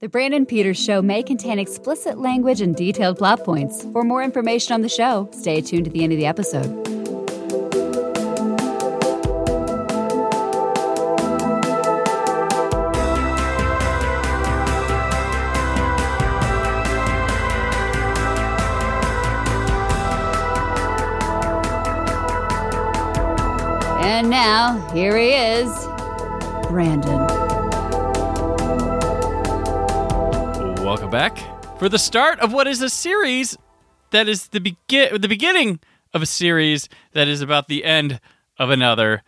The Brandon Peters Show may contain explicit language and detailed plot points. For more information on the show, stay tuned to the end of the episode. And now, here he is, Brandon. Welcome back for the start of what is a series that is the begin the beginning of a series that is about the end of another.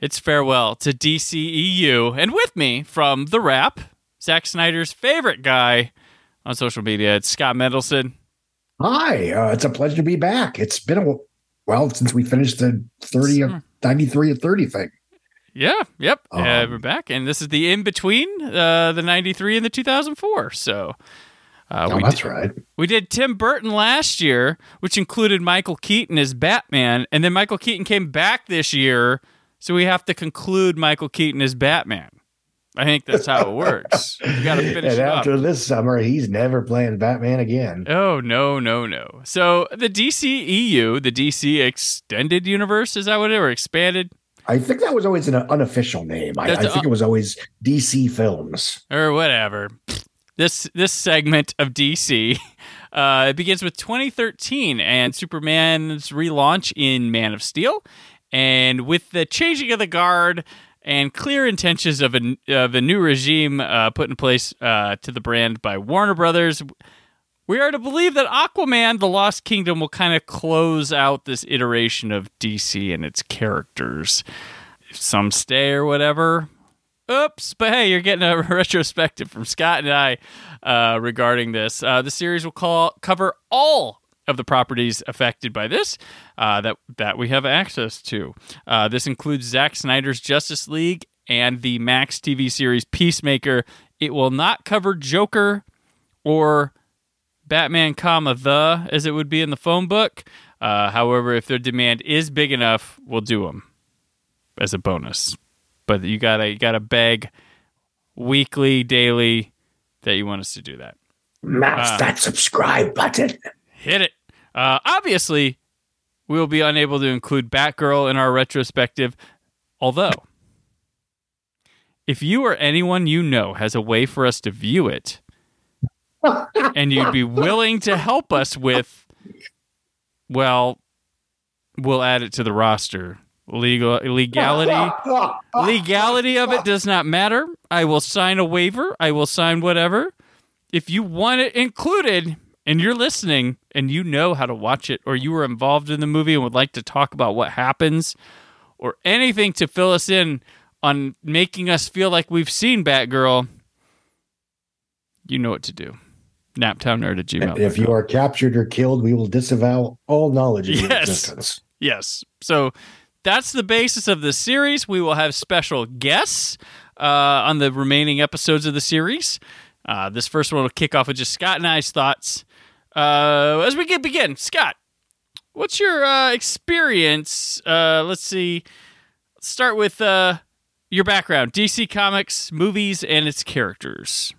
It's farewell to DCEU, and with me from the Wrap, Zack Snyder's favorite guy on social media. It's Scott Mendelson. Hi, uh, it's a pleasure to be back. It's been a well since we finished the thirty of ninety three of thirty thing. Yeah, yep. uh, Um, we're back, and this is the in between uh, the '93 and the 2004. So, uh, Oh, we that's did, right. we did Tim Burton last year, which included Michael Keaton as Batman, and then Michael Keaton came back this year, so we have to conclude Michael Keaton as Batman. I think that's how it works. We got to finish And it up. after this summer, he's never playing Batman again. Oh no no no! So the DCEU, the DC Extended Universe, is that what it or expanded? I think that was always an unofficial name. I, I think it was always DC Films. or whatever. This this segment of DC uh, it begins with 2013 and Superman's relaunch in Man of Steel, and with the changing of the guard and clear intentions of a of a new regime uh, put in place uh, to the brand by Warner Brothers. We are to believe that Aquaman: The Lost Kingdom will kind of close out this iteration of DC and its characters. If some stay or whatever, Oops, but hey, you're getting a retrospective from Scott and I uh, regarding this. Uh, the series will call, cover all of the properties affected by this uh, that that we have access to. Uh, this includes Zack Snyder's Justice League and the Max TV series Peacemaker. It will not cover Joker or Batman, comma the as it would be in the phone book. Uh, however, if their demand is big enough, we'll do them as a bonus but you gotta you gotta beg weekly, daily that you want us to do that. Mash Ah. that subscribe button. Hit it. Uh, obviously, we will be unable to include Batgirl in our retrospective. Although, if you or anyone you know has a way for us to view it, and you'd be willing to help us with, well, we'll add it to the roster. Legal legality. legality of it does not matter. I will sign a waiver. I will sign whatever. If you want it included and you're listening and you know how to watch it or you were involved in the movie and would like to talk about what happens or anything to fill us in on making us feel like we've seen Batgirl, you know what to do. Naptownnerd at gmail. If you are captured or killed, we will disavow all knowledge of your Yes. existence. Yes. So that's the basis of the series. We will have special guests uh, on the remaining episodes of the series. Uh, this first one will kick off with just Scott and I's thoughts. Uh, as we get begin, Scott, what's your uh, experience? Uh, let's see. Let's start with uh, your background: DC Comics, movies, and its characters.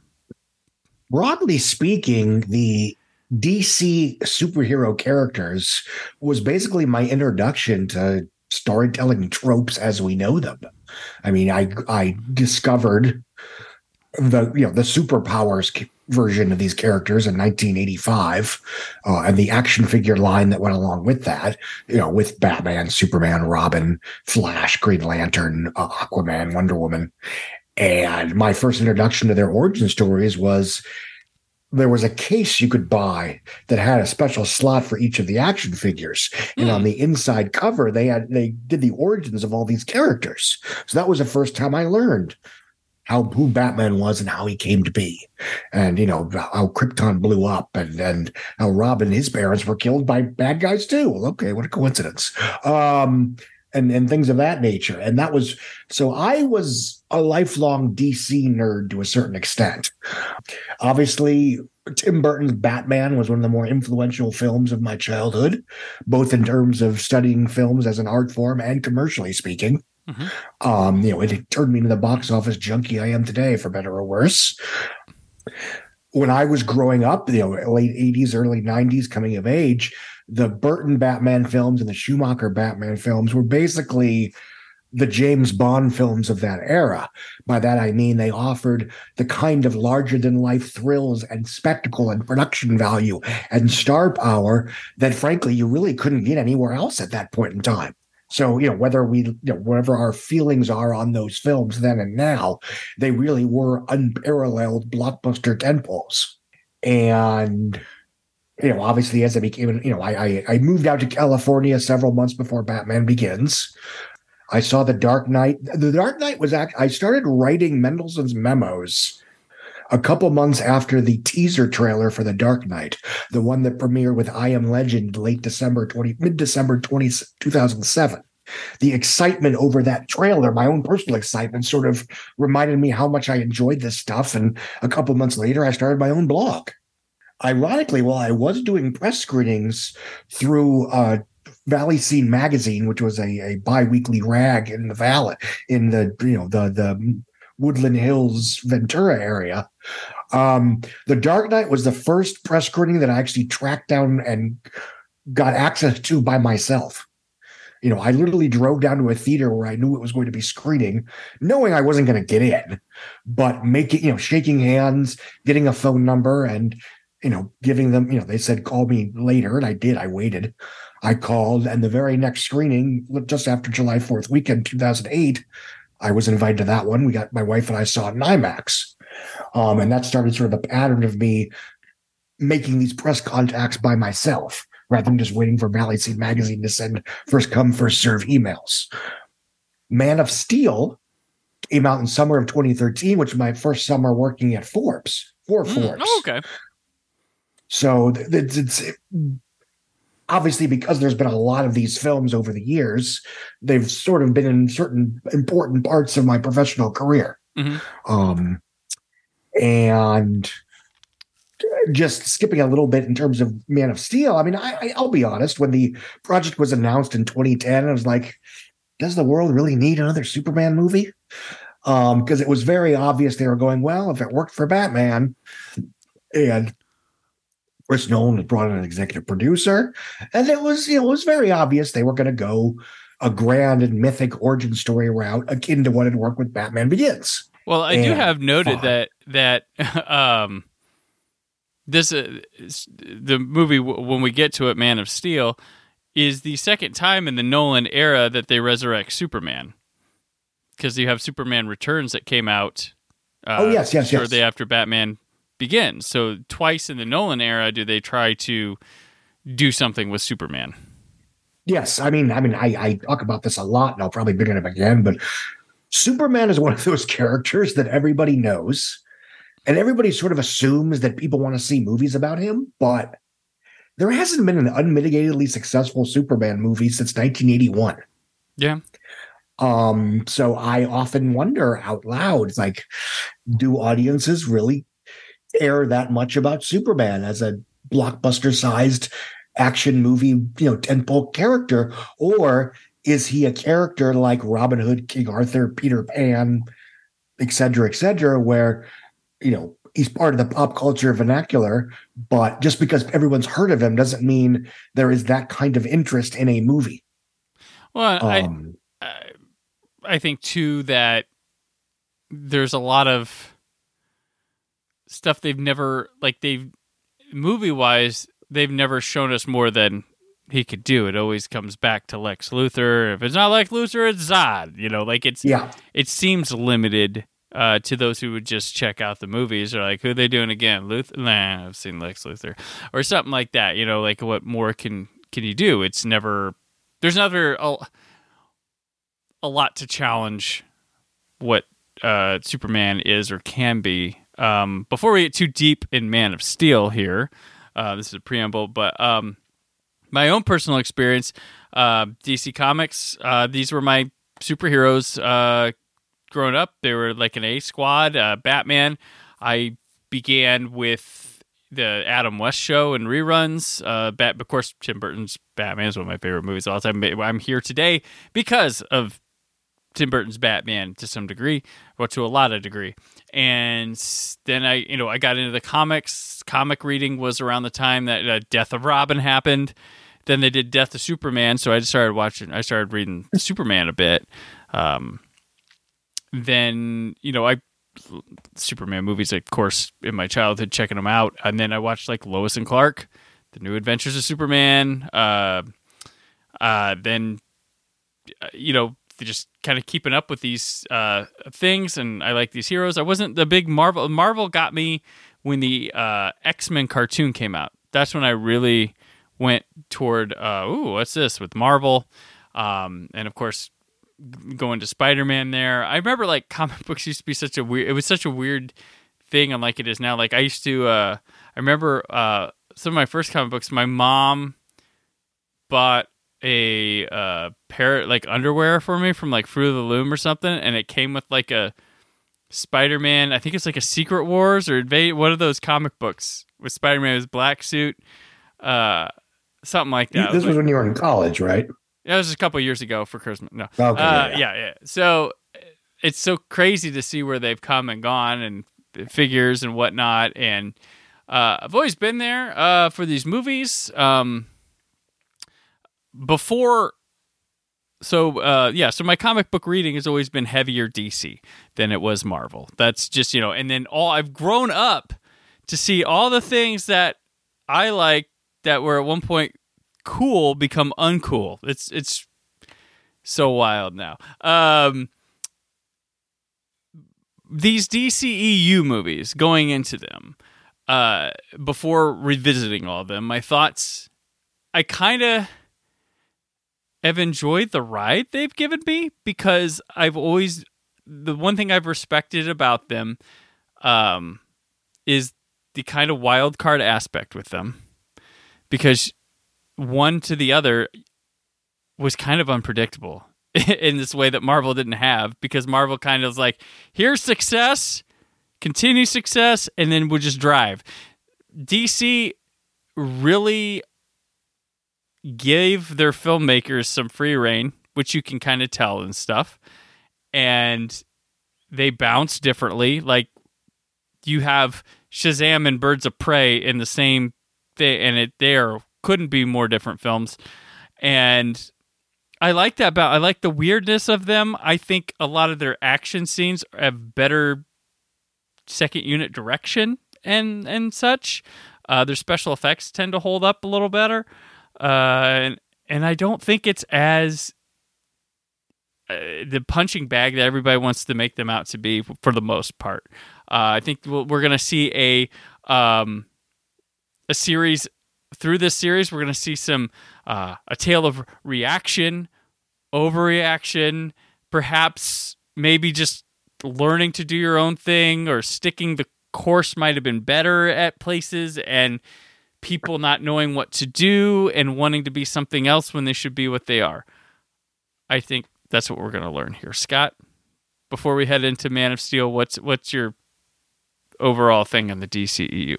Broadly speaking, the DC superhero characters was basically my introduction to storytelling tropes as we know them. I mean, I I discovered the you know the superpowers version of these characters in 1985, uh, and the action figure line that went along with that. You know, with Batman, Superman, Robin, Flash, Green Lantern, uh, Aquaman, Wonder Woman. And my first introduction to their origin stories was there was a case you could buy that had a special slot for each of the action figures. And on the inside cover, they had they did the origins of all these characters. So that was the first time I learned how who Batman was and how he came to be. And you know, how Krypton blew up and and how Robin, and his parents were killed by bad guys too. Well, okay, what a coincidence. Um and, and things of that nature. And that was so I was a lifelong DC nerd to a certain extent. Obviously, Tim Burton's Batman was one of the more influential films of my childhood, both in terms of studying films as an art form and commercially speaking. Mhm. Um, you know, it turned me into the box office junkie I am today, for better or worse. when I was growing up, you know, late 80s, early 90s, coming of age, the Burton Batman films and the Schumacher Batman films were basically the James Bond films of that era. By that, I mean they offered the kind of larger than life thrills and spectacle and production value and star power that, frankly, you really couldn't get anywhere else at that point in time. So, you know, whether we, you know, whatever our feelings are on those films then and now, they really were unparalleled blockbuster tentpoles. And, you know, obviously as I became, you know, I, I, I moved out to California several months before Batman Begins. I saw The Dark Knight. The Dark Knight was act. I started writing Mendelson's memos a couple months after the teaser trailer for The Dark Knight, the one that premiered with I Am Legend late December 20, mid December 20, 2007. The excitement over that trailer, my own personal excitement, sort of reminded me how much I enjoyed this stuff. And a couple months later, I started my own blog. Ironically, while I was doing press screenings through uh, Valley Scene magazine, which was a, a bi-weekly rag in the valley, in the you know the the Woodland Hills Ventura area. Um, the Dark Knight was the first press screening that I actually tracked down and got access to by myself. You know, I literally drove down to a theater where I knew it was going to be screening, knowing I wasn't going to get in, but making, you know, shaking hands, getting a phone number, and, you know, giving them, you know, they said, call me later. And I did. I waited. I called, and the very next screening, just after July 4th weekend, 2008, I was invited to that one. We got my wife and I saw it in IMAX. Um, and that started sort of the pattern of me making these press contacts by myself rather than just waiting for Valley Scene magazine to send first come, first serve emails. Man of Steel came out in summer of 2013, which was my first summer working at Forbes, for mm, Forbes. Oh, okay. So it's, it's it, obviously because there's been a lot of these films over the years they've sort of been in certain important parts of my professional career mm-hmm. um, and just skipping a little bit in terms of man of steel i mean I, i'll be honest when the project was announced in 2010 i was like does the world really need another superman movie um because it was very obvious they were going well if it worked for batman and Chris Nolan brought in an executive producer, and it was you know it was very obvious they were going to go a grand and mythic origin story route akin to what had worked with Batman Begins. Well, I and do have noted that that um, this uh, the movie when we get to it, Man of Steel, is the second time in the Nolan era that they resurrect Superman because you have Superman Returns that came out. Uh, oh yes, yes, shortly yes. after Batman begins. So twice in the Nolan era do they try to do something with Superman. Yes, I mean, I mean, I, I talk about this a lot, and I'll probably bring it up again. But Superman is one of those characters that everybody knows, and everybody sort of assumes that people want to see movies about him. But there hasn't been an unmitigatedly successful Superman movie since 1981. Yeah. Um, so I often wonder out loud, like, do audiences really care that much about Superman as a blockbuster sized action movie, you know, tentpole character, or is he a character like Robin Hood, King Arthur, Peter Pan, et cetera, et cetera, where, you know, he's part of the pop culture vernacular, but just because everyone's heard of him doesn't mean there is that kind of interest in a movie. Well, um, I, I think too that there's a lot of stuff they've never like they've movie wise they've never shown us more than he could do. It always comes back to Lex Luthor. If it's not Lex Luthor, it's Zod. You know, like it's yeah. It seems limited uh, to those who would just check out the movies or like who are they doing again? Luthor? Nah, I've seen Lex Luthor or something like that. You know, like what more can can you do? It's never there's never a, a lot to challenge what uh, Superman is or can be um, before we get too deep in Man of Steel here, uh, this is a preamble, but um, my own personal experience, uh, DC Comics, uh, these were my superheroes uh, growing up. They were like an A Squad, uh, Batman. I began with the Adam West show and reruns. Uh, Bat- of course, Tim Burton's Batman is one of my favorite movies of all time. I'm here today because of Tim Burton's Batman to some degree, or to a lot of degree. And then I, you know, I got into the comics. Comic reading was around the time that uh, Death of Robin happened. Then they did Death of Superman, so I just started watching. I started reading Superman a bit. Um, then you know, I Superman movies, of course, in my childhood, checking them out, and then I watched like Lois and Clark, The New Adventures of Superman. Uh, uh, then uh, you know, just kind of keeping up with these uh, things, and I like these heroes. I wasn't the big Marvel. Marvel got me when the uh, X Men cartoon came out. That's when I really went toward. Uh, Ooh, what's this with Marvel? Um, and of course, going to Spider Man. There, I remember like comic books used to be such a weird. It was such a weird thing, unlike it is now. Like I used to. Uh, I remember uh, some of my first comic books. My mom bought a uh pair like underwear for me from like Fruit of the Loom or something, and it came with like a Spider Man. I think it's like a Secret Wars or Invade. One of those comic books with Spider Man his black suit, uh, something like that. This was, like, when you were in college, right? Yeah, it was a couple years ago for Christmas. No, Okay, uh, yeah, yeah. yeah. yeah, So it's so crazy to see where they've come and gone and figures and whatnot. And uh, I've always been there uh, for these movies. Um, before so uh yeah so my comic book reading has always been heavier dc than it was marvel. That's just you know and then all i've grown up to see all the things that i like that were at one point cool become uncool. It's it's so wild now. Um these dceu movies going into them uh before revisiting all of them my thoughts i kind of have enjoyed the ride they've given me because I've always the one thing I've respected about them um, is the kind of wild card aspect with them. Because one to the other was kind of unpredictable in this way that Marvel didn't have because Marvel kind of was like here's success continue success and then we'll just drive. DC really gave their filmmakers some free reign, which you can kind of tell and stuff. And they bounce differently. Like you have Shazam and Birds of Prey in the same thing, and it there couldn't be more different films. And I like that about I like the weirdness of them. I think a lot of their action scenes have better second unit direction and and such. Uh, their special effects tend to hold up a little better uh, and, and I don't think it's as uh, the punching bag that everybody wants to make them out to be for the most part. Uh, I think we're going to see a um, a series through this series. We're going to see some uh, a tale of reaction, overreaction, perhaps maybe just learning to do your own thing or sticking the course might have been better at places and people not knowing what to do and wanting to be something else when they should be what they are. I think that's what we're going to learn here. Scott, before we head into Man of Steel, what's what's your overall thing on the DCEU?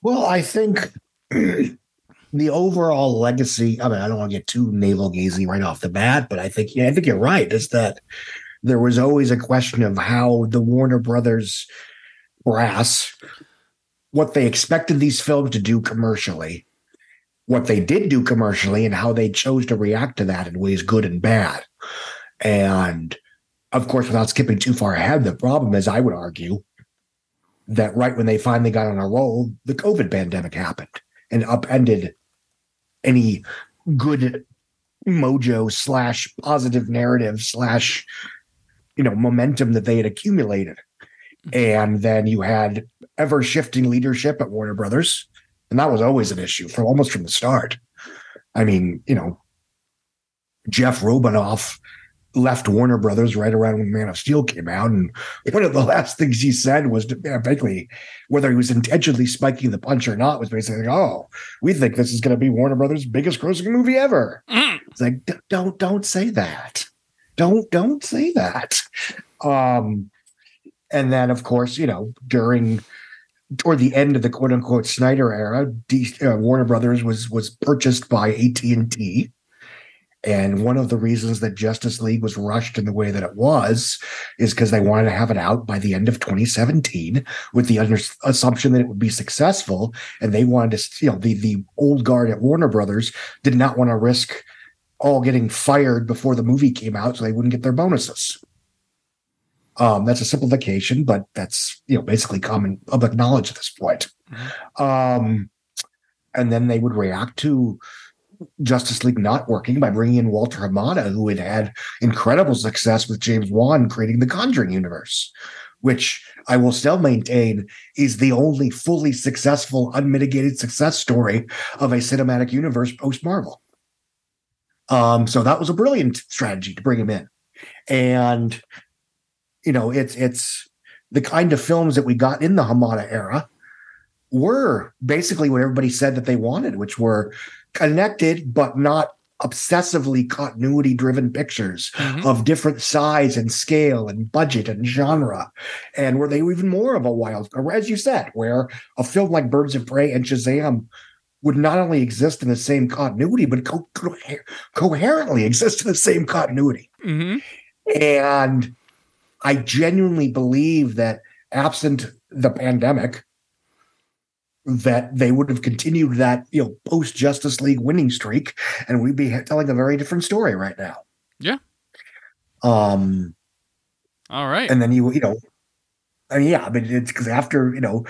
Well, I think the overall legacy. I mean, I don't want to get too navel gazing right off the bat, but I think yeah, I think you're right. Is that there was always a question of how the Warner Brothers brass, what they expected these films to do commercially, what they did do commercially, and how they chose to react to that in ways good and bad. And of course, without skipping too far ahead, the problem is, I would argue, that right when they finally got on a roll, the COVID pandemic happened and upended any good mojo slash positive narrative slash you know momentum that they had accumulated. And then you had ever shifting leadership at Warner Brothers, and that was always an issue from almost from the start. I mean, you know, Jeff Robinov left Warner Brothers right around when Man of Steel came out, and one of the last things he said was to, basically whether he was intentionally spiking the punch or not was basically, like, "Oh, we think this is going to be Warner Brothers' biggest grossing movie ever." Mm. It's like, don't don't say that, don't don't say that. Um, and then of course, you know, during toward the end of the quote unquote Snyder era, D, uh, Warner Brothers was was purchased by AT and T And one of the reasons that Justice League was rushed in the way that it was is because they wanted to have it out by the end of 2017 with the under- assumption that it would be successful. And they wanted to, you know, the, the old guard at Warner Brothers did not want to risk all getting fired before the movie came out so they wouldn't get their bonuses. Um, that's a simplification, but that's you know basically common public knowledge at this point. Mm-hmm. Um, and then they would react to Justice League not working by bringing in Walter Hamada, who had had incredible success with James Wan creating the Conjuring universe, which I will still maintain is the only fully successful, unmitigated success story of a cinematic universe post Marvel. Um, so that was a brilliant strategy to bring him in. And you know, it's it's the kind of films that we got in the Hamada era were basically what everybody said that they wanted, which were connected but not obsessively continuity driven pictures mm-hmm. of different size and scale and budget and genre and were they even more of a wild as you said where a film like birds of prey and shazam would not only exist in the same continuity but co- co- coherently exist in the same continuity mm-hmm. and i genuinely believe that absent the pandemic that they would have continued that you know post Justice League winning streak, and we'd be telling a very different story right now. Yeah. Um. All right. And then you you know, I mean, yeah, I mean it's because after you know.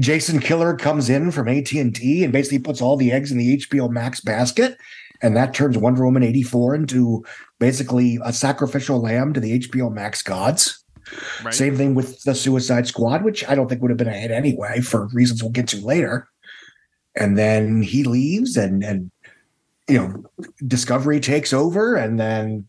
Jason Kilar comes in from AT and T and basically puts all the eggs in the HBO Max basket, and that turns Wonder Woman eighty four into basically a sacrificial lamb to the HBO Max gods. Right. Same thing with the Suicide Squad, which I don't think would have been a hit anyway for reasons we'll get to later. And then he leaves, and and you know, Discovery takes over, and then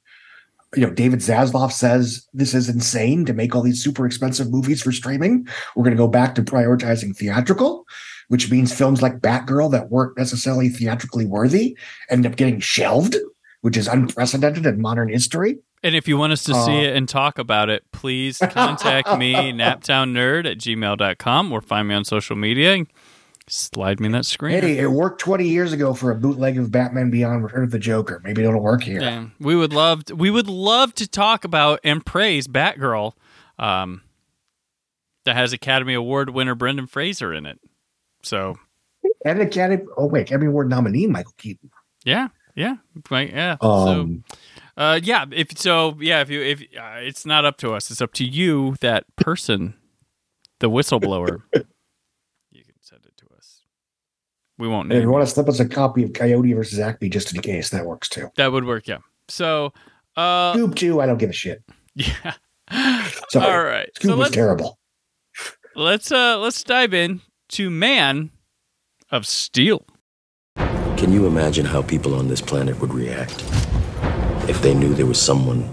you know, David Zaslav says this is insane to make all these super expensive movies for streaming. We're going to go back to prioritizing theatrical, which means films like Batgirl that weren't necessarily theatrically worthy end up getting shelved, which is unprecedented in modern history. And if you want us to uh, see it and talk about it, please contact me, naptownnerd at gmail.com, or find me on social media. Slide me that screen. Hey, it worked 20 years ago for a bootleg of Batman Beyond Return of the Joker. Maybe it'll work here. Yeah, we would love to, we would love to talk about and praise Batgirl um, that has Academy Award winner Brendan Fraser in it. So and Academy oh wait, Academy Award nominee Michael Keaton. Yeah, yeah. yeah. Um, so uh, yeah. If so, yeah. If you if uh, it's not up to us, it's up to you, that person, the whistleblower. you can send it to us. We won't. if you want to slip us a copy of Coyote versus Acme, just in case, that works too. That would work. Yeah. So, uh, Scoob too. I don't give a shit. Yeah. Sorry. All right. Scoob so was terrible. Let's uh let's dive in to Man of Steel. Can you imagine how people on this planet would react? if they knew there was someone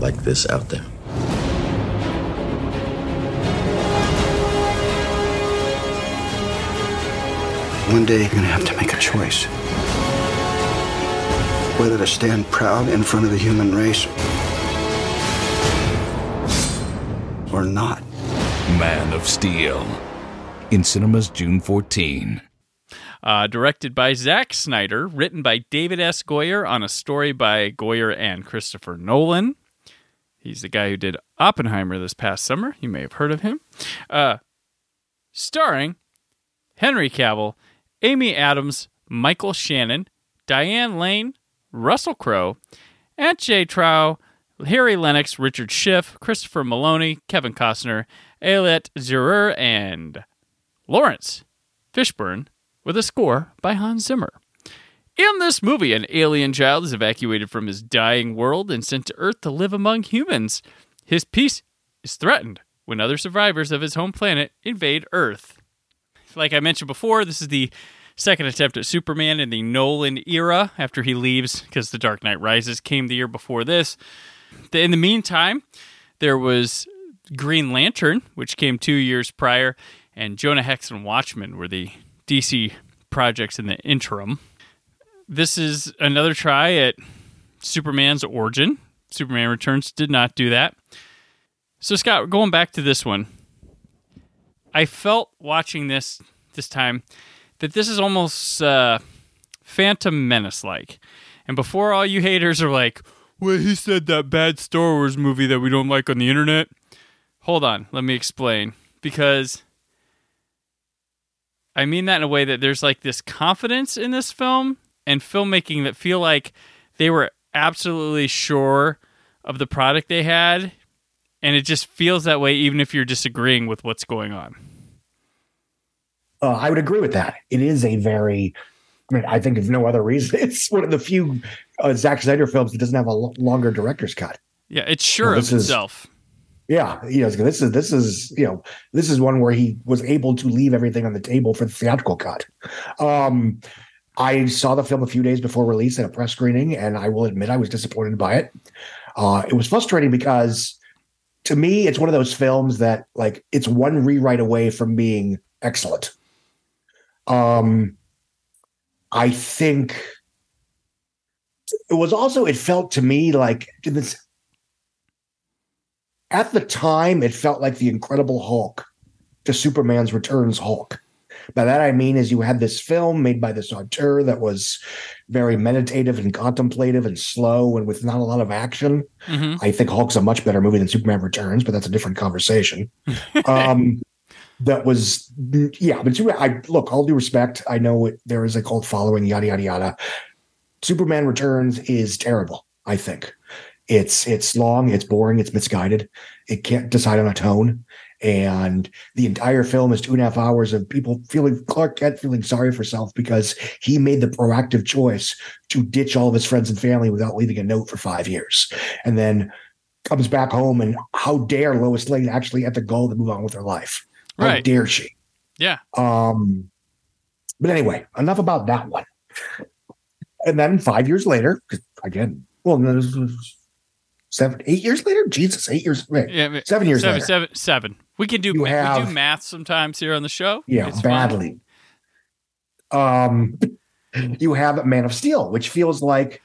like this out there. One day you're going to have to make a choice. Whether to stand proud in front of the human race or not. Man of Steel. In cinemas June 14. Uh, directed by Zack Snyder, written by David S. Goyer on a story by Goyer and Christopher Nolan. He's the guy who did Oppenheimer this past summer. You may have heard of him. Uh, starring Henry Cavill, Amy Adams, Michael Shannon, Diane Lane, Russell Crowe, Antje Traue, Harry Lennix, Richard Schiff, Christopher Meloni, Kevin Costner, Ayelet Zurer, and Laurence Fishburne with a score by Hans Zimmer. In this movie, an alien child is evacuated from his dying world and sent to Earth to live among humans. His peace is threatened when other survivors of his home planet invade Earth. Like I mentioned before, this is the second attempt at Superman in the Nolan era after he leaves because The Dark Knight Rises came the year before this. In the meantime, there was Green Lantern, which came two years prior, and Jonah Hex and Watchmen were the DC projects in the interim. This is another try at Superman's origin. Superman Returns did not do that. So, Scott, going back to this one, I felt watching this this time that this is almost uh, Phantom Menace like. And before all you haters are like, "Well, he said that bad Star Wars movie that we don't like on the internet." Hold on, let me explain because I mean that in a way that there's like this confidence in this film and filmmaking that feel like they were absolutely sure of the product they had and it just feels that way even if you're disagreeing with what's going on. Uh, I would agree with that. It is a very, I mean, I think if no other reason, it's one of the few uh, Zack Snyder films that doesn't have a longer director's cut. Yeah, it's sure Well, of this is- itself. Yeah, you know, this is this is you know this is one where he was able to leave everything on the table for the theatrical cut. Um, I saw the film a few days before release at a press screening, and I will admit I was disappointed by it. Uh, it was frustrating because to me, it's one of those films that like it's one rewrite away from being excellent. Um, I think it was also it felt to me like this at the time it felt like the incredible hulk to superman's returns hulk. By that i mean is you had this film made by this auteur that was very meditative and contemplative and slow and with not a lot of action. Hmm i think hulk's a much better movie than superman returns but that's a different conversation. Um that was yeah but i look all due respect i know it, there is a cult following yada yada yada. Superman returns is terrible i think it's it's long it's boring it's misguided it can't decide on a tone and the entire film is two and a half hours of people feeling clark kent feeling sorry for self because he made the proactive choice to ditch all of his friends and family without leaving a note for five years and then comes back home and how dare lois lane actually at the goal to move on with her life how Right. dare she Yeah. um, but anyway, enough about that one. And then five years later, again, well, this was seven, eight years later. Jesus, eight years, wait, Yeah, seven years seven, later. seven, seven. We can do ma- we have- do math sometimes here on the show. Yeah, It's fun. badly. Um, you have Man of Steel, which feels like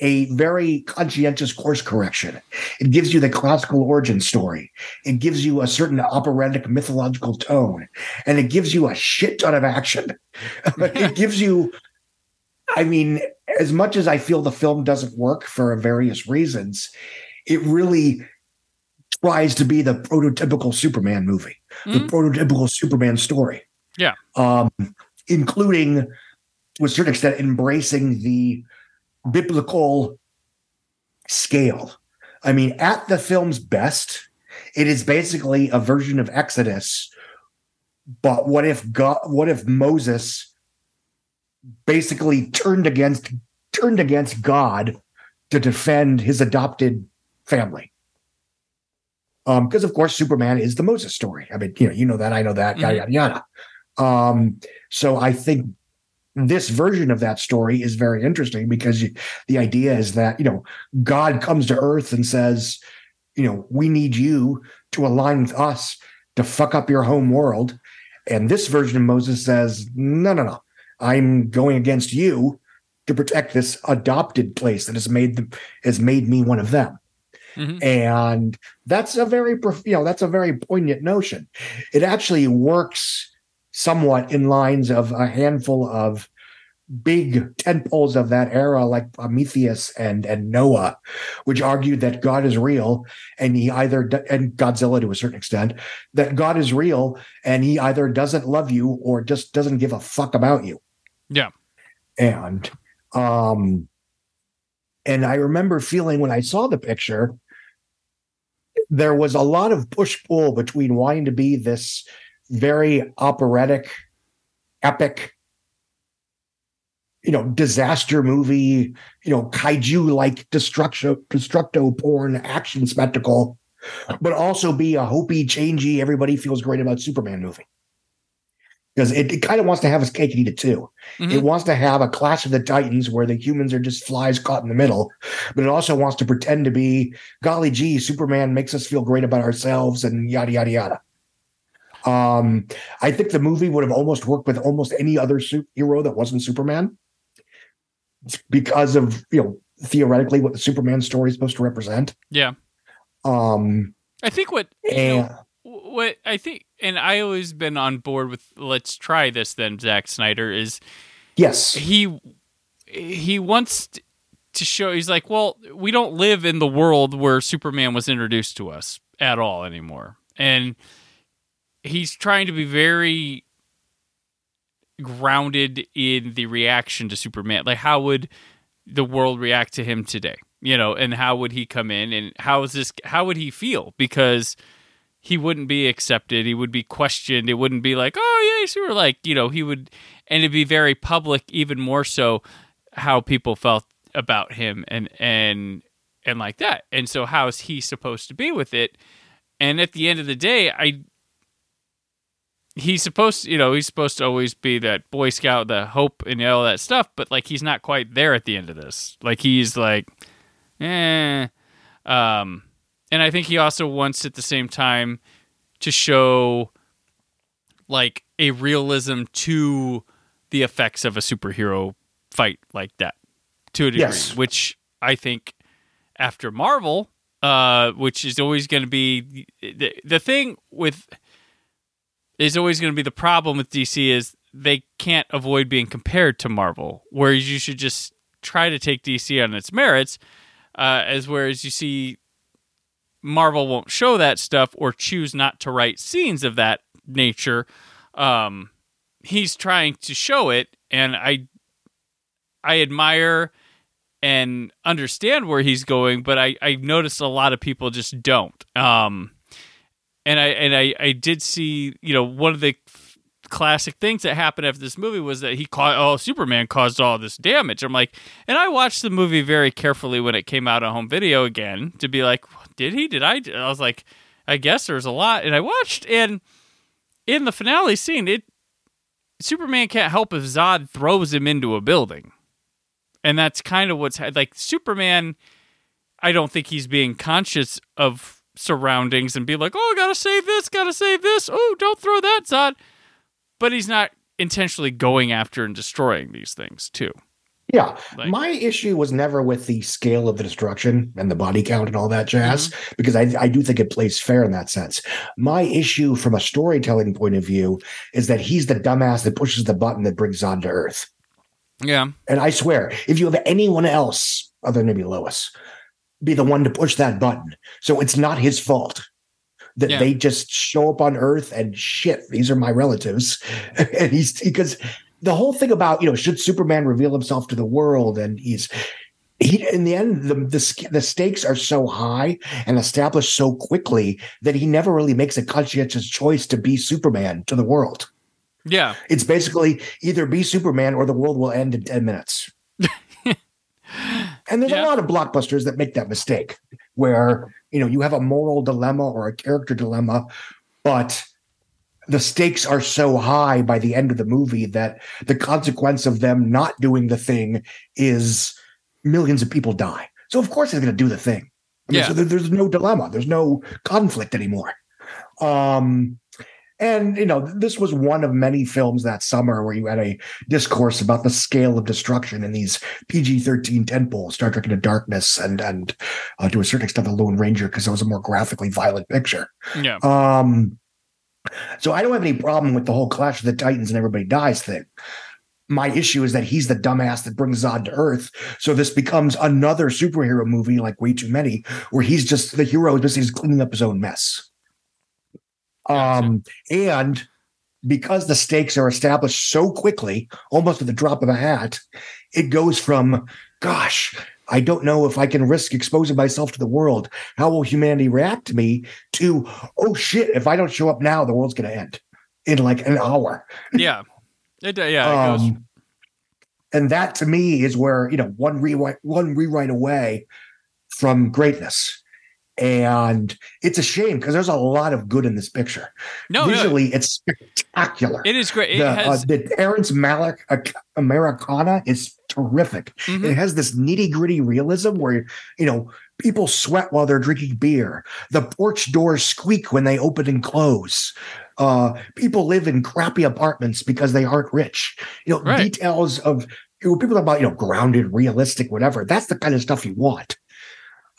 a very conscientious course correction. It gives you the classical origin story. It gives you a certain operatic mythological tone, and it gives you a shit ton of action. it gives you, I mean, as much as I feel the film doesn't work for various reasons, it really tries to be the prototypical Superman movie, the Mhm. prototypical Superman story. Yeah. Um, including to a certain extent embracing the biblical scale. I mean, at the film's best, it is basically a version of Exodus. But what if God what if Moses basically turned against turned against God to defend his adopted family? Um, because of course Superman is the Moses story. I mean, you know, you know that, I know that, yada yada yada. Um, so I think this version of that story is very interesting because you, the idea is that you know God comes to Earth and says, you know, we need you to align with us to fuck up your home world, and this version of Moses says, no, no, no, I'm going against you to protect this adopted place that has made them has made me one of them. Mhm. And that's a very, you know, that's a very poignant notion. It actually works somewhat in lines of a handful of big tentpoles of that era, like Prometheus and and Noah, which argued that God is real, and he either and Godzilla to a certain extent that God is real, and he either doesn't love you or just doesn't give a fuck about you. Yeah. and um, and I remember feeling when I saw the picture, there was a lot of push pull between wanting to be this very operatic, epic, you know, disaster movie, you know, kaiju like destruction, destructo porn action spectacle, but also be a hopey, changey, everybody feels great about Superman movie. Because it, it kind of wants to have its cake and eat it too. Mhm. It wants to have a Clash of the Titans where the humans are just flies caught in the middle, but it also wants to pretend to be, golly gee, Superman makes us feel great about ourselves and yada yada yada. Um, I think the movie would have almost worked with almost any other superhero that wasn't Superman because of you know theoretically what the Superman story is supposed to represent. Yeah. Um, I think what and know, what I think, and I always been on board with let's try this. Then Zack Snyder is yes, he he wants to show he's like, well, we don't live in the world where Superman was introduced to us at all anymore. And he's trying to be very grounded in the reaction to Superman. Like how would the world react to him today? You know, and how would he come in and how is this how would he feel? Because he wouldn't be accepted, he would be questioned. It wouldn't be like, "Oh, yeah, super like, you know, he would and it'd be very public even more so how people felt about him and and and like that. And so how is he supposed to be with it? And at the end of the day, I he's supposed to, you know, he's supposed to always be that boy scout, the hope and all that stuff, but like he's not quite there at the end of this. Like he's like eh um and I think he also wants at the same time to show like a realism to the effects of a superhero fight like that to a degree, Yes. which I think after Marvel, uh, which is always going to be the, the thing with is always going to be the problem with DC is they can't avoid being compared to Marvel, whereas you should just try to take DC on its merits, uh, as whereas you see Marvel won't show that stuff or choose not to write scenes of that nature. Um, he's trying to show it, and I I admire and understand where he's going, but I I noticed a lot of people just don't. Um, and I and I I did see you know one of the classic things that happened after this movie was that he caused oh Superman caused all this damage. I'm like, and I watched the movie very carefully when it came out on home video again to be like, did he? Did I? I was like, I guess there's a lot, and I watched and in the finale scene, it Superman can't help if Zod throws him into a building, and that's kind of what's like Superman. I don't think he's being conscious of surroundings and be like, "Oh, gotta save this, gotta save this. Oh, don't throw that, Zod." But he's not intentionally going after and destroying these things too. Yeah. Like- My issue was never with the scale of the destruction and the body count and all that jazz, Mm-hmm. because I, I do think it plays fair in that sense. My issue from a storytelling point of view is that he's the dumbass that pushes the button that brings Zod to Earth. Yeah, And I swear, if you have anyone else other than maybe Lois, be the one to push that button. So it's not his fault that Yeah. they just show up on Earth and shit, these are my relatives. and he's because the whole thing about, you know, should Superman reveal himself to the world and he's he in the end the, the the stakes are so high and established so quickly that he never really makes a conscientious choice to be Superman to the world. yeah, It's basically either be Superman or the world will end in 10 minutes. and there's Yeah. a lot of blockbusters that make that mistake where, you know, you have a moral dilemma or a character dilemma, but the stakes are so high by the end of the movie that the consequence of them not doing the thing is millions of people die. So of course they're going to do the thing. I mean, Yeah. so there- there's no dilemma. There's no conflict anymore. Um, and you know, this was one of many films that summer where you had a discourse about the scale of destruction in these PG-13 tentpoles, Star Trek Into Darkness, and and uh, to a certain extent, The Lone Ranger, because it was a more graphically violent picture. yeah, Um, so I don't have any problem with the whole Clash of the Titans and everybody dies thing. My issue is that he's the dumbass that brings Zod to Earth. So this becomes another superhero movie, like way too many, where he's just the hero is basically cleaning up his own mess. Um, and because the stakes are established so quickly, almost at the drop of a hat, it goes from, gosh, I don't know if I can risk exposing myself to the world. How will humanity react to me? To, oh shit, if I don't show up now, the world's going to end in like an hour. yeah. It, yeah, it goes. Um, and that to me is where, you know, one rewrite, one rewrite away from greatness. And it's a shame because there's a lot of good in this picture. No, no, Visually, it's spectacular. it is great. It the, has uh, the Terrence Malick uh, Americana is terrific. Mhm. It has this nitty gritty realism where you know people sweat while they're drinking beer. The porch doors squeak when they open and close. Uh, people live in crappy apartments because they aren't rich. You know, Right. details of you know, people talk about you know grounded, realistic, whatever. That's the kind of stuff you want.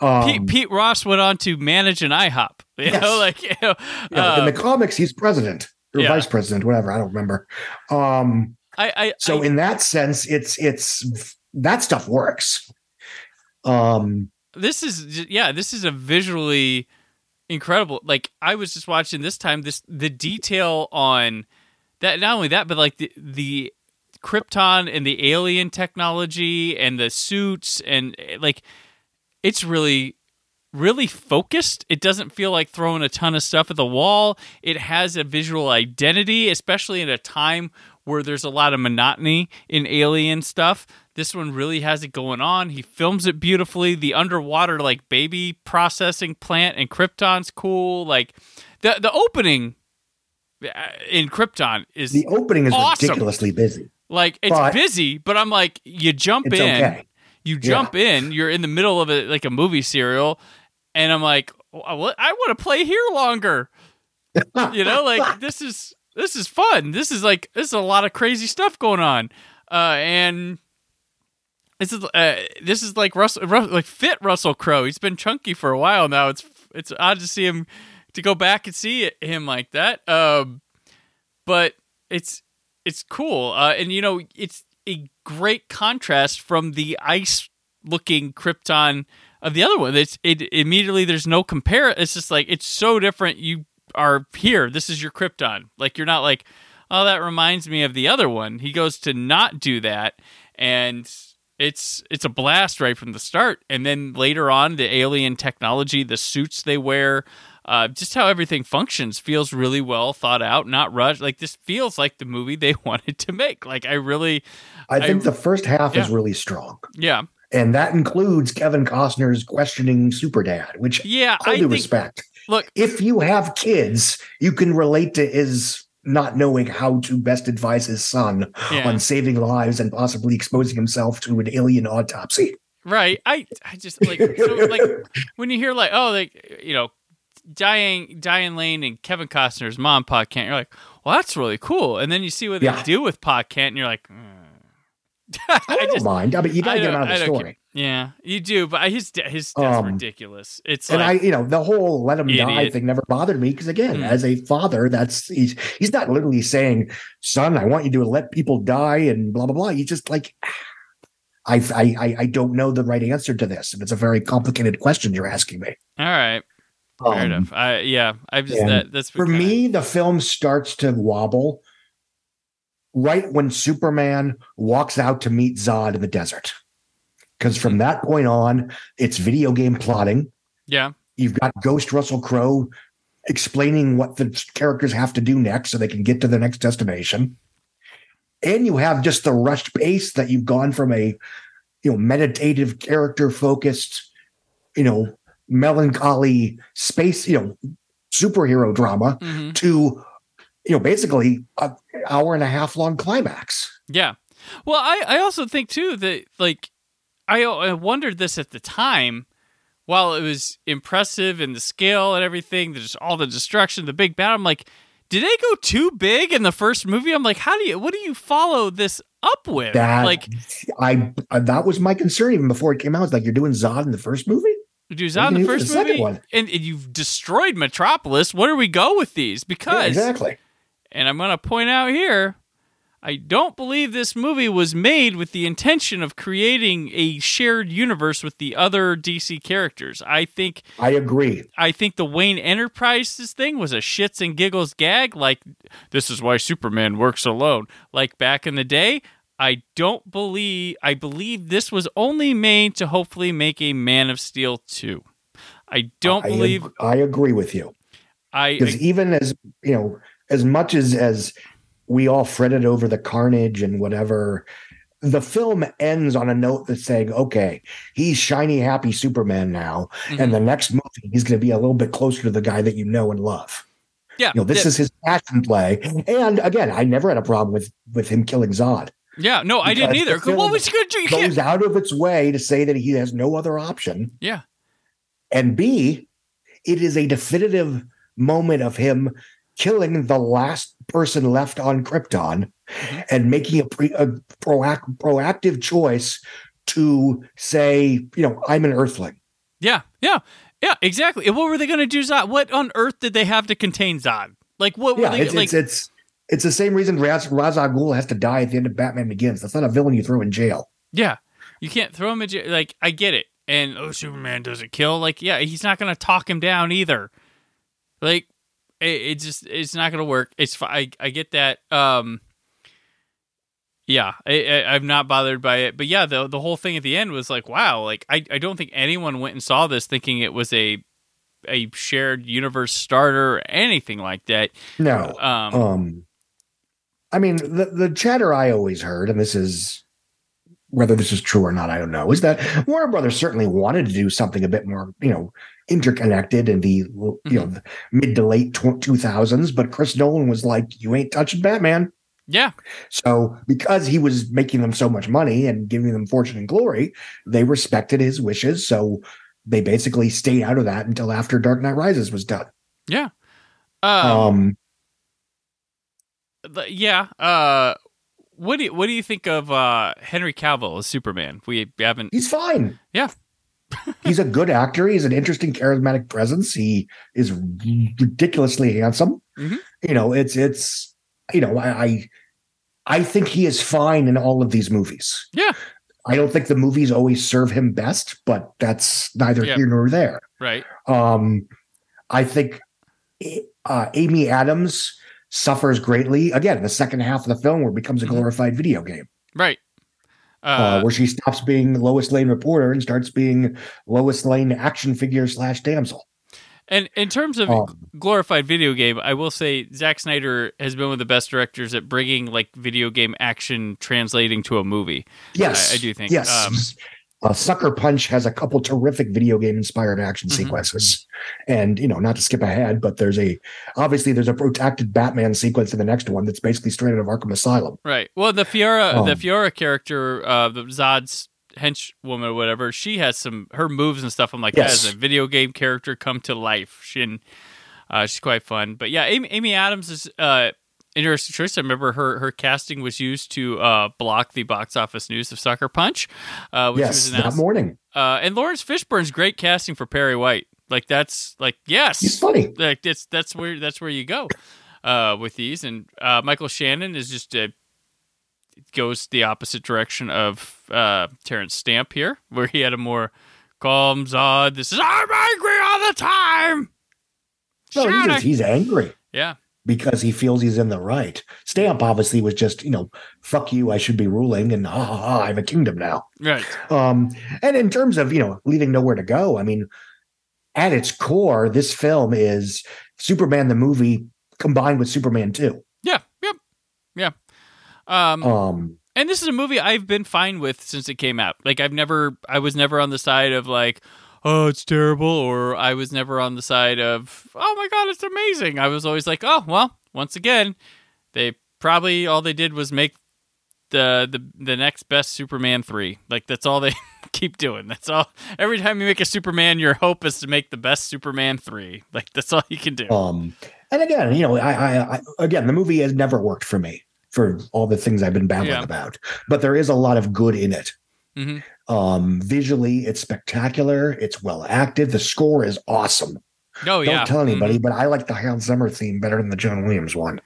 Um, Pete, Pete Ross went on to manage an IHOP. You Yes. know, like you know, you know, in the comics, he's president or yeah. vice president, whatever. I don't remember. Um, I, I, So I- in that sense, it's it's that stuff works. Um, this is yeah this is a visually incredible like i was just watching this time this the detail on that not only that but like the the krypton and the alien technology and the suits and like it's really really focused it doesn't feel like throwing a ton of stuff at the wall it has a visual identity especially in a time where there's a lot of monotony in alien stuff this one really has it going on. He films it beautifully. The underwater like baby processing plant in Krypton's cool. Like the the opening uh, in Krypton is the opening is awesome. ridiculously busy. Like it's But- busy, but I'm like you jump It's in, okay. You jump in, you're in the middle of a like a movie serial, and I'm like, "What? I want to play here longer. you know, like this is this is fun. This is like this is a lot of crazy stuff going on, uh, and this is uh, this is like Russell, Ru- like fit Russell Crowe. He's been chunky for a while now. It's it's odd to see him to go back and see him like that. Um, but it's it's cool, uh, and you know it's a great contrast from the ice looking Krypton of the other one. It's it immediately there's no compare. It's just like it's so different. You are here. This is your Krypton. Like you're not like, oh, that reminds me of the other one. He goes to not do that, and it's it's a blast right from the start. And then later on, the alien technology, the suits they wear. Uh, just how everything functions feels really well thought out, not rushed. Like this feels like the movie they wanted to make. Like I really, I think I- the first half is really strong. yeah, And that includes Kevin Costner's questioning Super Dad, which yeah. all I due think respect. look, If you have kids, you can relate to his not knowing how to best advise his son Yeah. on saving lives and possibly exposing himself to an alien autopsy. Right. I I just like so like when you hear like oh like you know Diane Diane Lane and Kevin Costner's mom Pa Kent, you're like, well that's really cool. And then you see what they do with Pa Kent, and you're like, mm. I, don't mind. I mean, you got to get him out of the story. care. Yeah, you do, but his de- his death's Um, ridiculous. It's And like I, you know, the whole "let him die" thing never bothered me because, again, Mm. as a father, that's he's he's not literally saying, "Son, I want you to let people die" and blah blah blah. He's just like, I, I, I, I don't know the right answer to this, and it's a very complicated question you're asking me. all right, fair Um, enough. I yeah, I just that that's For kinda- me, the film starts to wobble right when Superman walks out to meet Zod in the desert. Because from that point on, it's video game plotting. yeah, You've got Ghost Russell Crowe explaining what the characters have to do next so they can get to the next destination. And you have just the rushed pace that you've gone from a you know meditative character focused, you know, melancholy space, you know, superhero drama Mhm. to you know basically an hour and a half long climax. Yeah. Well, I, I also think too that like I, I wondered this at the time. While it was impressive in the scale and everything, there's all the destruction, the big battle. I'm like, did they go too big in the first movie? I'm like, how do you? What do you follow this up with? That like, I that was my concern even before it came out. It's like you're doing Zod in the first movie. Do What Zod in the you do for first the movie, and, and you've destroyed Metropolis. Where do we go with these? Because Yeah, exactly. And I'm going to point out here I don't believe this movie was made with the intention of creating a shared universe with the other DC characters. I think I agree. I think the Wayne Enterprises thing was a shits and giggles gag like this is why Superman works alone like back in the day. I don't believe I believe this was only made to hopefully make a Man of Steel 2. I don't I, believe ag- I agree with you I, because even as you know, as much as as we all fretted over the carnage and whatever, the film ends on a note that's saying, "Okay, he's shiny, happy Superman now, Mhm. and the next movie he's going to be a little bit closer to the guy that you know and love." yeah, You know, this yeah, is his passion play, and again, I never had a problem with with him killing Zod. Yeah, no, I didn't either. What was he going to do? You can't Goes out of its way to say that he has no other option. Yeah. And B, it is a definitive moment of him killing the last person left on Krypton Mhm. and making a, pre, a proac- proactive choice to say, you know, I'm an earthling. Yeah, yeah, yeah, exactly. And what were they going to do, Zod? What on earth did they have to contain Zod? Like, what were Yeah, they it's, like? it's it's it's the same reason Raz, Ra's al Ghul has to die at the end of Batman Begins. That's not a villain you throw in jail. yeah, you can't throw him in jail. Like, I get it, and oh, Superman doesn't kill. Like, yeah, he's not gonna talk him down either. Like, it, it just it's not gonna work. It's I I get that. Um, yeah, I, I, I'm not bothered by it. But yeah, the the whole thing at the end was like, wow. Like, I I don't think anyone went and saw this thinking it was a a shared universe starter or anything like that. No. Um, Um, I mean, the the chatter I always heard, and this is whether this is true or not, I don't know, is that Warner Brothers certainly wanted to do something a bit more, you know, interconnected in the you know the mid to late two thousands. But Chris Nolan was like, "You ain't touching Batman." yeah, So because he was making them so much money and giving them fortune and glory, they respected his wishes. So they basically stayed out of that until after Dark Knight Rises was done. yeah. Um, Um, yeah. Uh, what do you, what do you think of uh, Henry Cavill as Superman? We haven't. he's fine. Yeah. he's a good actor. He's an interesting, charismatic presence. He is ridiculously handsome. Mhm. You know, it's it's you know, I, I I think he is fine in all of these movies. Yeah. I don't think the movies always serve him best, but that's neither Yeah. here nor there. Right. Um, I think uh, Amy Adams suffers greatly again in the second half of the film, where it becomes a Mhm. glorified video game, Right. uh, Uh, where she stops being Lois Lane reporter and starts being Lois Lane action figure slash damsel. and in terms of Um, glorified video game, I will say Zack Snyder has been one of the best directors at bringing like video game action translating to a movie. yes, I- I do think, yes. um, uh, Sucker Punch has a couple terrific video game inspired action Mhm. sequences, and you know, not to skip ahead, but there's a obviously there's a protected Batman sequence in the next one that's basically straight out of Arkham Asylum. Right. Well, the Faora, the Um, Faora character, uh, the Zod's henchwoman or whatever, she has some her moves and stuff. I'm like, Yes. that is a video game character come to life. She and uh, she's quite fun. But yeah, Amy, Amy Adams is uh, interesting choice. I remember her her casting was used to uh, block the box office news of Sucker Punch, uh, which yes, was that morning. Uh, and Laurence Fishburne's great casting for Perry White. Like that's like yes, He's funny. like that's that's where that's where you go uh, with these. And uh, Michael Shannon is just a goes the opposite direction of uh, Terence Stamp here, where he had a more calm Zod. This is I'm angry all the time. No, he's, just, he's angry yeah, because he feels he's in the right. Stamp obviously was just, you know, fuck you, I should be ruling, and ha ha ha, I have a kingdom now. right. Um, and in terms of, you know, leaving nowhere to go, I mean, at its core, this film is Superman the movie combined with Superman 2. Yeah, yep, yeah. Um, Um, and this is a movie I've been fine with since it came out. Like I've never, I was never on the side of like, oh, it's terrible, or I was never on the side of, oh my god, it's amazing. I was always like, oh well, once again, they probably all they did was make the the the next best Superman three. Like that's all they keep doing. That's all. Every time you make a Superman, your hope is to make the best Superman three. Like that's all you can do. um, and again, you know, I, I, I, again, the movie has never worked for me for all the things I've been babbling Yeah. about, but there is a lot of good in it. Mhm. Um, visually, it's spectacular. It's well acted. The score is awesome. Oh Don't yeah. tell anybody, Mhm. but I like the Hans Zimmer theme better than the John Williams one.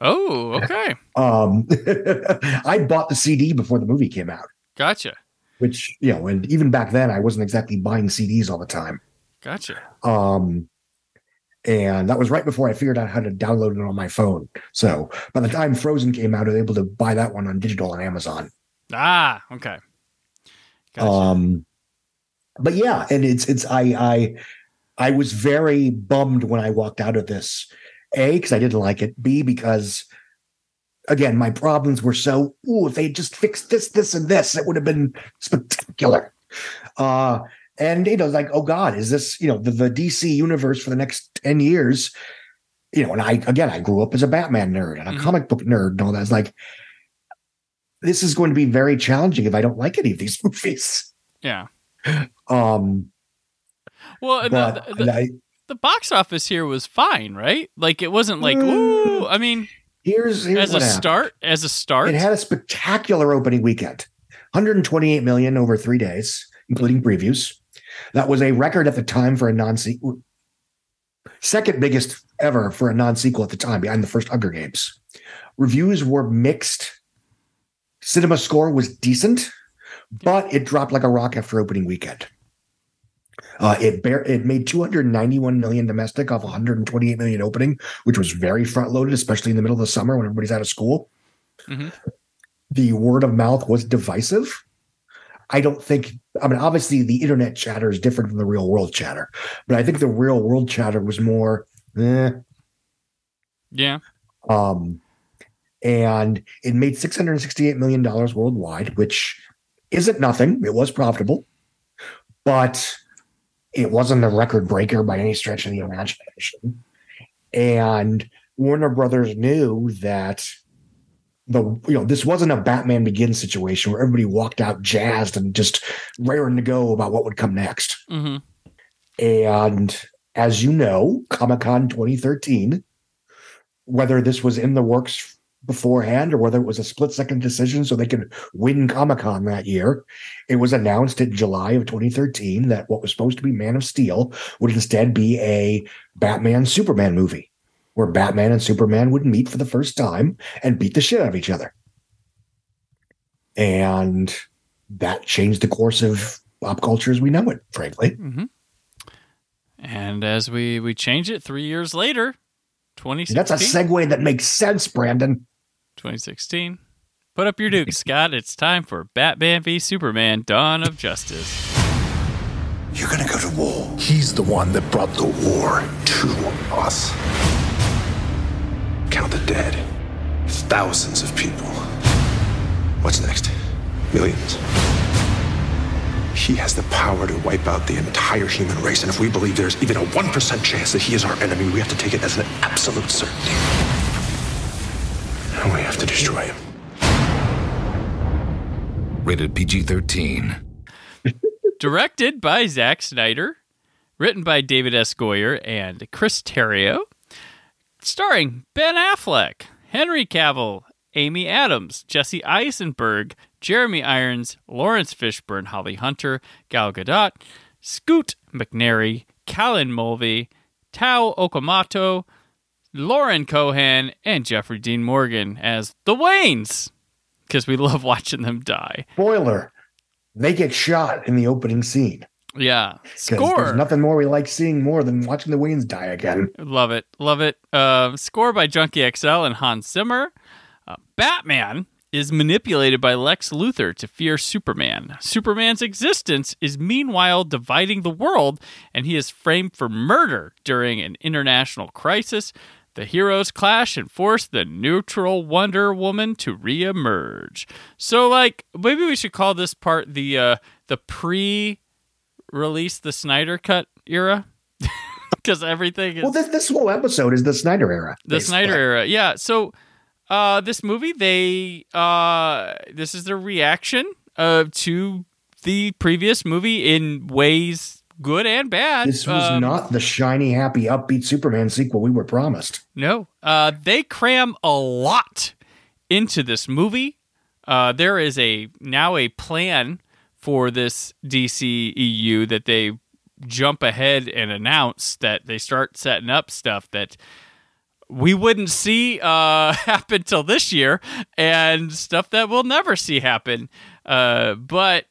Oh, okay. Um, I bought the CD before the movie came out, Gotcha. which you know, and even back then, I wasn't exactly buying CDs all the time. Gotcha. Um, and that was right before I figured out how to download it on my phone. So by the time Frozen came out, I was able to buy that one on digital on Amazon. Ah, okay. Gotcha. Um, but yeah, and it's it's I I I was very bummed when I walked out of this. A because I didn't like it. B because again my problems were so. Ooh, if they had just fixed this, this, and this, it would have been spectacular. Uh, and you know, like, oh God, is this you know the, the DC universe for the next ten years? You know, and I again, I grew up as a Batman nerd and a Mhm. comic book nerd and all that. It's like this is going to be very challenging if I don't like any of these movies. yeah. Um, Well, but the, the, I, the box office here was fine, right? Like it wasn't like Mm. ooh. I mean, here's here's as a happened. start, as a start, It had a spectacular opening weekend, 128 million over three days, including previews. That was a record at the time for a non-sequel, second biggest ever for a non-sequel at the time, behind the first Hunger Games. Reviews were mixed. Cinema score was decent, but it dropped like a rock after opening weekend. Uh, it bear, it made 291 million domestic off 128 million opening, which was very front loaded, especially in the middle of the summer when everybody's out of school. Mhm. The word of mouth was divisive. I don't think. I mean, obviously, the internet chatter is different from the real world chatter, but I think the real world chatter was more. Eh, Yeah. um, and it made six hundred sixty-eight million dollars worldwide, which isn't nothing. It was profitable, but it wasn't a record breaker by any stretch of the imagination. And Warner Brothers knew that the you know this wasn't a Batman Begins situation where everybody walked out jazzed and just raring to go about what would come next. hmm And as you know, Comic Con 2013, whether this was in the works beforehand or whether it was a split second decision so they could win Comic Con that year, it was announced in July of 2013 that what was supposed to be Man of Steel would instead be a Batman Superman movie where Batman and Superman would meet for the first time and beat the shit out of each other. And that changed the course of pop culture as we know it, frankly. hmm And as we we change it three years later, 2016. That's a segue that makes sense, Brandon. 2016. Put up your Duke, Scott. It's time for Batman v Superman: Dawn of Justice. You're gonna go to war. He's the one that brought the war to us. Count the dead. Thousands of people. What's next? Millions. He has the power to wipe out the entire human race, and if we believe there's even a 1% chance that he is our enemy, we have to take it as an absolute certainty. And we have to destroy him. Rated PG 13. Directed by Zack Snyder, written by David S. Goyer and Chris Terrio, starring Ben Affleck, Henry Cavill, Amy Adams, Jesse Eisenberg, Jeremy Irons, Laurence Fishburne, Holly Hunter, Gal Gadot, Scoot McNairy, Callan Mulvey, Tao Okamoto, Lauren Cohan, and Jeffrey Dean Morgan as the Waynes, because we love watching them die. Spoiler: they get shot in the opening scene. Yeah, score. There's nothing more we like seeing more than watching the Waynes die again. Love it. Love it. Uh, score by Junkie XL and Hans Zimmer. Uh, Batman is manipulated by Lex Luthor to fear Superman. Superman's existence is meanwhile dividing the world, and he is framed for murder during an international crisis. The heroes clash and force the neutral Wonder Woman to reemerge. So, like, maybe we should call this part the uh, the pre-release the Snyder Cut era, because everything is Well, this this whole episode is the Snyder era. the basically. Snyder era. Yeah. So uh this movie they uh this is their reaction uh to the previous movie in ways good and bad. This was Um, not the shiny, happy, upbeat Superman sequel we were promised. No. Uh they cram a lot into this movie. Uh there is a now a plan for this DCEU that they jump ahead and announce that they start setting up stuff that we wouldn't see uh, happen till this year, and stuff that we'll never see happen. Uh, but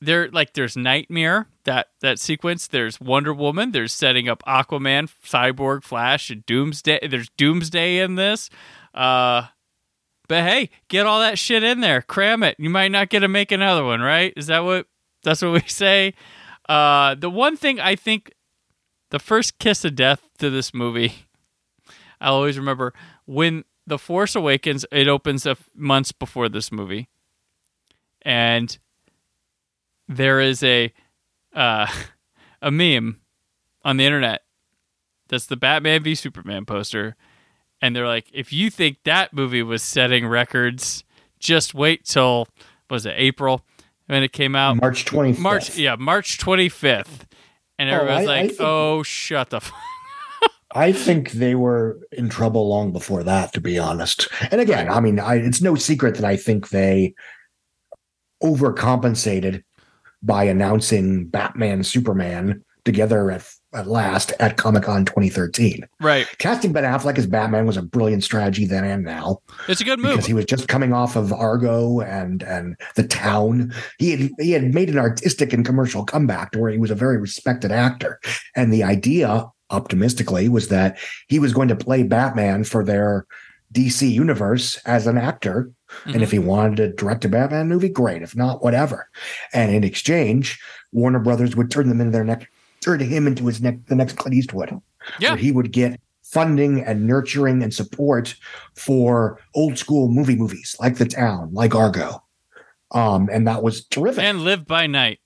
there, like, there's Nightmare that that sequence. There's Wonder Woman. There's setting up Aquaman, Cyborg, Flash, and Doomsday. There's Doomsday in this. Uh, but hey, get all that shit in there, cram it. You might not get to make another one, right? Is that what that's what we say? Uh, the one thing I think, the first kiss of death to this movie. I'll always remember when The Force Awakens. It opens up months before this movie, and there is a uh, a meme on the internet that's the Batman v Superman poster, and they're like, if you think that movie was setting records, just wait till was it April when it came out? March 25th. March, yeah, March twenty fifth, and Oh, everyone's I- I like, think- "Oh, shut the." F-. I think they were in trouble long before that, to be honest. And again, I mean, I, it's no secret that I think they overcompensated by announcing Batman Superman together at, at last at Comic Con 2013. Right. Casting Ben Affleck as Batman was a brilliant strategy then and now It's a good move. because he was just coming off of Argo and and The Town. He had he had made an artistic and commercial comeback to where he was a very respected actor. And the idea, optimistically, was that he was going to play Batman for their DC universe as an actor. And if he wanted to direct a Batman movie, great. If not, whatever. And in exchange, Warner Brothers would turn them into their next turn him into his next the next Clint Eastwood. Yeah. Where he would get funding and nurturing and support for old school movie movies like The Town, like Argo. Um, and that was terrific. and live by night.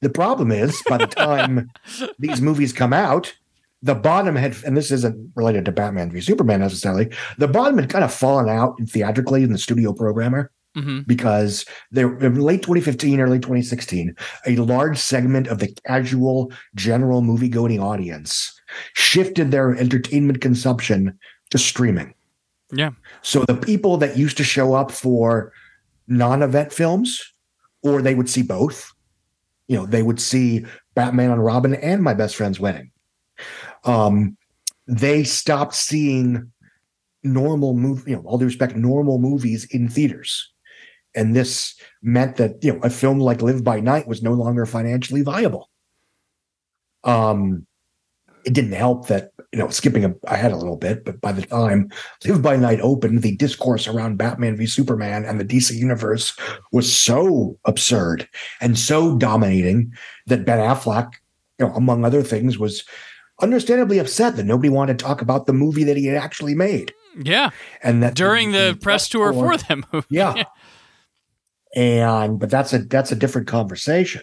the problem is by the time these movies come out, the bottom had, and this isn't related to Batman v Superman necessarily, the bottom had kind of fallen out theatrically in the studio programmer hmm because there in late 2015, early 2016, a large segment of the casual general movie going audience shifted their entertainment consumption to streaming. Yeah. So the people that used to show up for non-event films, or they would see both, you know, they would see Batman and Robin and My Best Friend's Wedding. Um, they stopped seeing normal movie, you know, all due respect, normal movies in theaters. And this meant that, you know, a film like Live by Night was no longer financially viable. Um, it didn't help that, you know, skipping ahead a little bit, but by the time Live by Night opened, the discourse around Batman v Superman and the DC universe was so absurd and so dominating that Ben Affleck, you know, among other things, was understandably upset that nobody wanted to talk about the movie that he had actually made. Yeah. And that During the press tour for that movie. yeah. And but that's a that's a different conversation.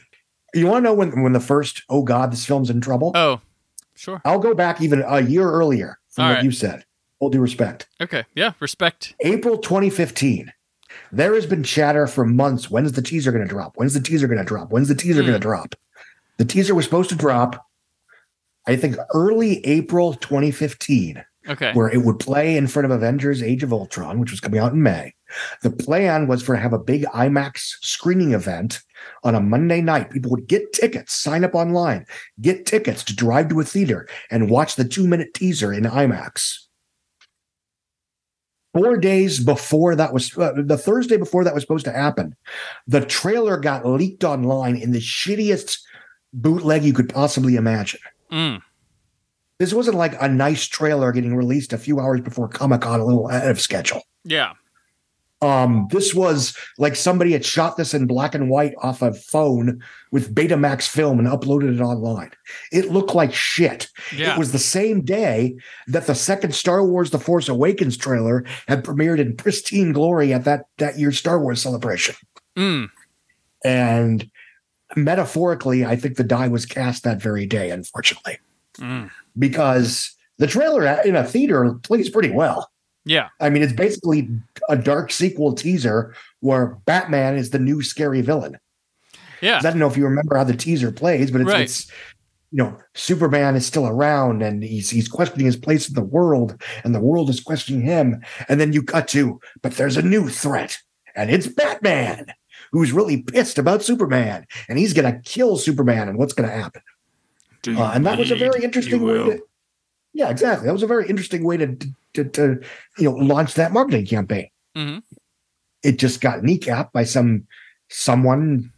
You want to know when when the first oh god this film's in trouble? Oh, sure. I'll go back even a year earlier from All what right. you said. All due respect. Okay. Yeah. Respect. April 2015. There has been chatter for months. When's the teaser going to drop? When's the teaser going to drop? When's the teaser Hmm. going to drop? The teaser was supposed to drop, I think, early April 2015 Okay. where it would play in front of Avengers Age of Ultron, which was coming out in May. The plan was for have a big IMAX screening event on a Monday night. People would get tickets, sign up online, get tickets to drive to a theater and watch the two minute teaser in IMAX. Four days before that was uh, the Thursday before that was supposed to happen, the trailer got leaked online in the shittiest bootleg you could possibly imagine Mm. this wasn't like a nice trailer getting released a few hours before Comic Con, a little ahead of schedule. Yeah. Um, this was like somebody had shot this in black and white off a phone with Betamax film and uploaded it online. It looked like shit. Yeah. It was the same day that the second Star Wars: The Force Awakens trailer had premiered in pristine glory at that that year's Star Wars celebration. Mm. And metaphorically, I think the die was cast that very day, unfortunately, Mm. because the trailer in a theater plays pretty well. Yeah. I mean, it's basically a dark sequel teaser where Batman is the new scary villain. Yeah. I don't know if you remember how the teaser plays, but it's, Right. it's you know, Superman is still around and he's he's questioning his place in the world, and the world is questioning him. And then you cut to, but there's a new threat, and it's Batman, who's really pissed about Superman, and he's gonna kill Superman, and what's gonna happen? Uh, and that was a very interesting way to yeah exactly. That was a very interesting way to to, to you know launch that marketing campaign. Mm-hmm. it just got kneecapped by some someone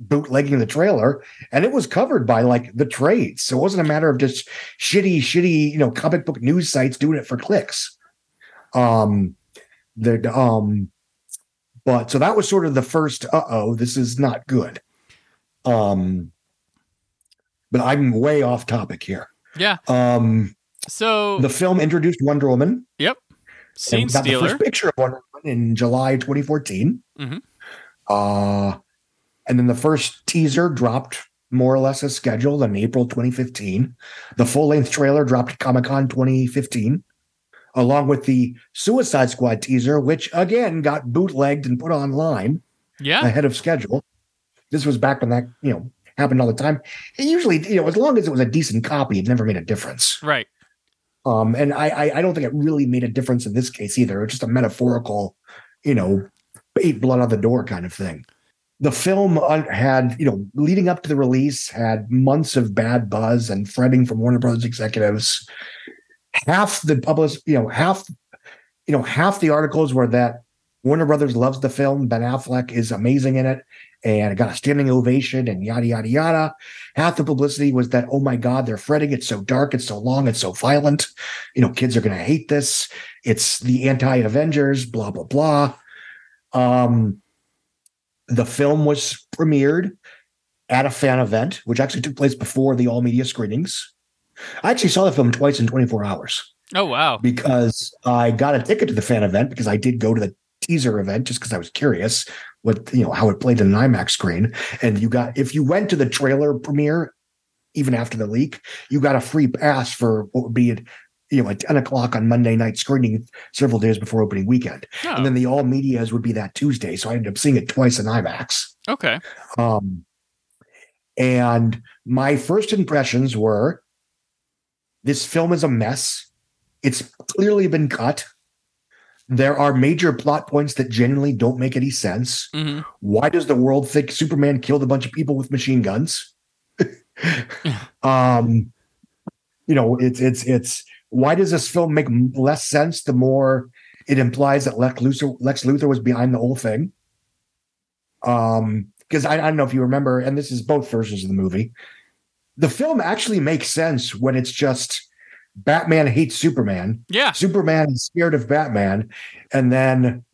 bootlegging the trailer and it was covered by like the trades. So it wasn't a matter of just shitty shitty you know comic book news sites doing it for clicks. Um the um but so that was sort of the first uh-oh this is not good um but i'm way off topic here Yeah. um So, the film introduced wonder woman yep. Scene got the first picture of Wonder Woman in July 2014. Mhm. Uh, and then the first teaser dropped more or less as scheduled in April 2015. The full length trailer dropped at Comic Con 2015, along with the Suicide Squad teaser, which again got bootlegged and put online Yeah. ahead of schedule. This was back when that, you know, happened all the time. It usually, you know, as long as it was a decent copy, it never made a difference. Right. Um, and I, I I don't think it really made a difference in this case either. It's just a metaphorical, you know, eight blood on the door kind of thing. the film had, you know, leading up to the release, had months of bad buzz and fretting from Warner Brothers executives. Half the public, you know, half, you know, half the articles were that Warner Brothers loves the film. Ben Affleck is amazing in it and it got a standing ovation and yada, yada, yada. Half the publicity was that, oh my God, they're fretting. It's so dark. It's so long. It's so violent. You know, kids are going to hate this. It's the anti Avengers, blah, blah, blah. Um, the film was premiered at a fan event, which actually took place before the all media screenings. I actually saw the film twice in 24 hours Oh wow. because I got a ticket to the fan event because I did go to the teaser event just because I was curious what you know how it played in an IMAX screen. And you got if you went to the trailer premiere, even after the leak, you got a free pass for what would be at you know at 10 o'clock on Monday night screening several days before opening weekend. Oh, And then the all medias would be that Tuesday. So I ended up seeing it twice in IMAX. okay. Um, and my first impressions were this film is a mess. It's clearly been cut. There are major plot points that genuinely don't make any sense. hmm Why does the world think Superman killed a bunch of people with machine guns? um, you know, it's it's it's why does this film make less sense the more it implies that Lex Luthor, Lex Luthor was behind the whole thing? Um, because I, I don't know if you remember, and this is both versions of the movie. The film actually makes sense when it's just Batman hates Superman. Yeah. Superman is scared of Batman, and then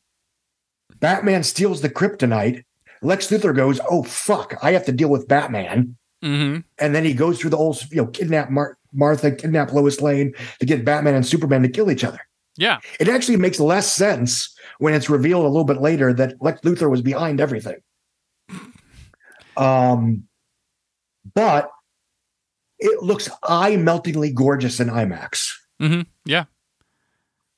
Batman steals the kryptonite. Lex Luthor goes, "Oh fuck, I have to deal with Batman." hmm And then he goes through the whole, you know, kidnap Mar- Martha, kidnap Lois Lane to get Batman and Superman to kill each other. Yeah. It actually makes less sense when it's revealed a little bit later that Lex Luthor was behind everything. Um, but it looks eye-meltingly gorgeous in IMAX. hmm Yeah.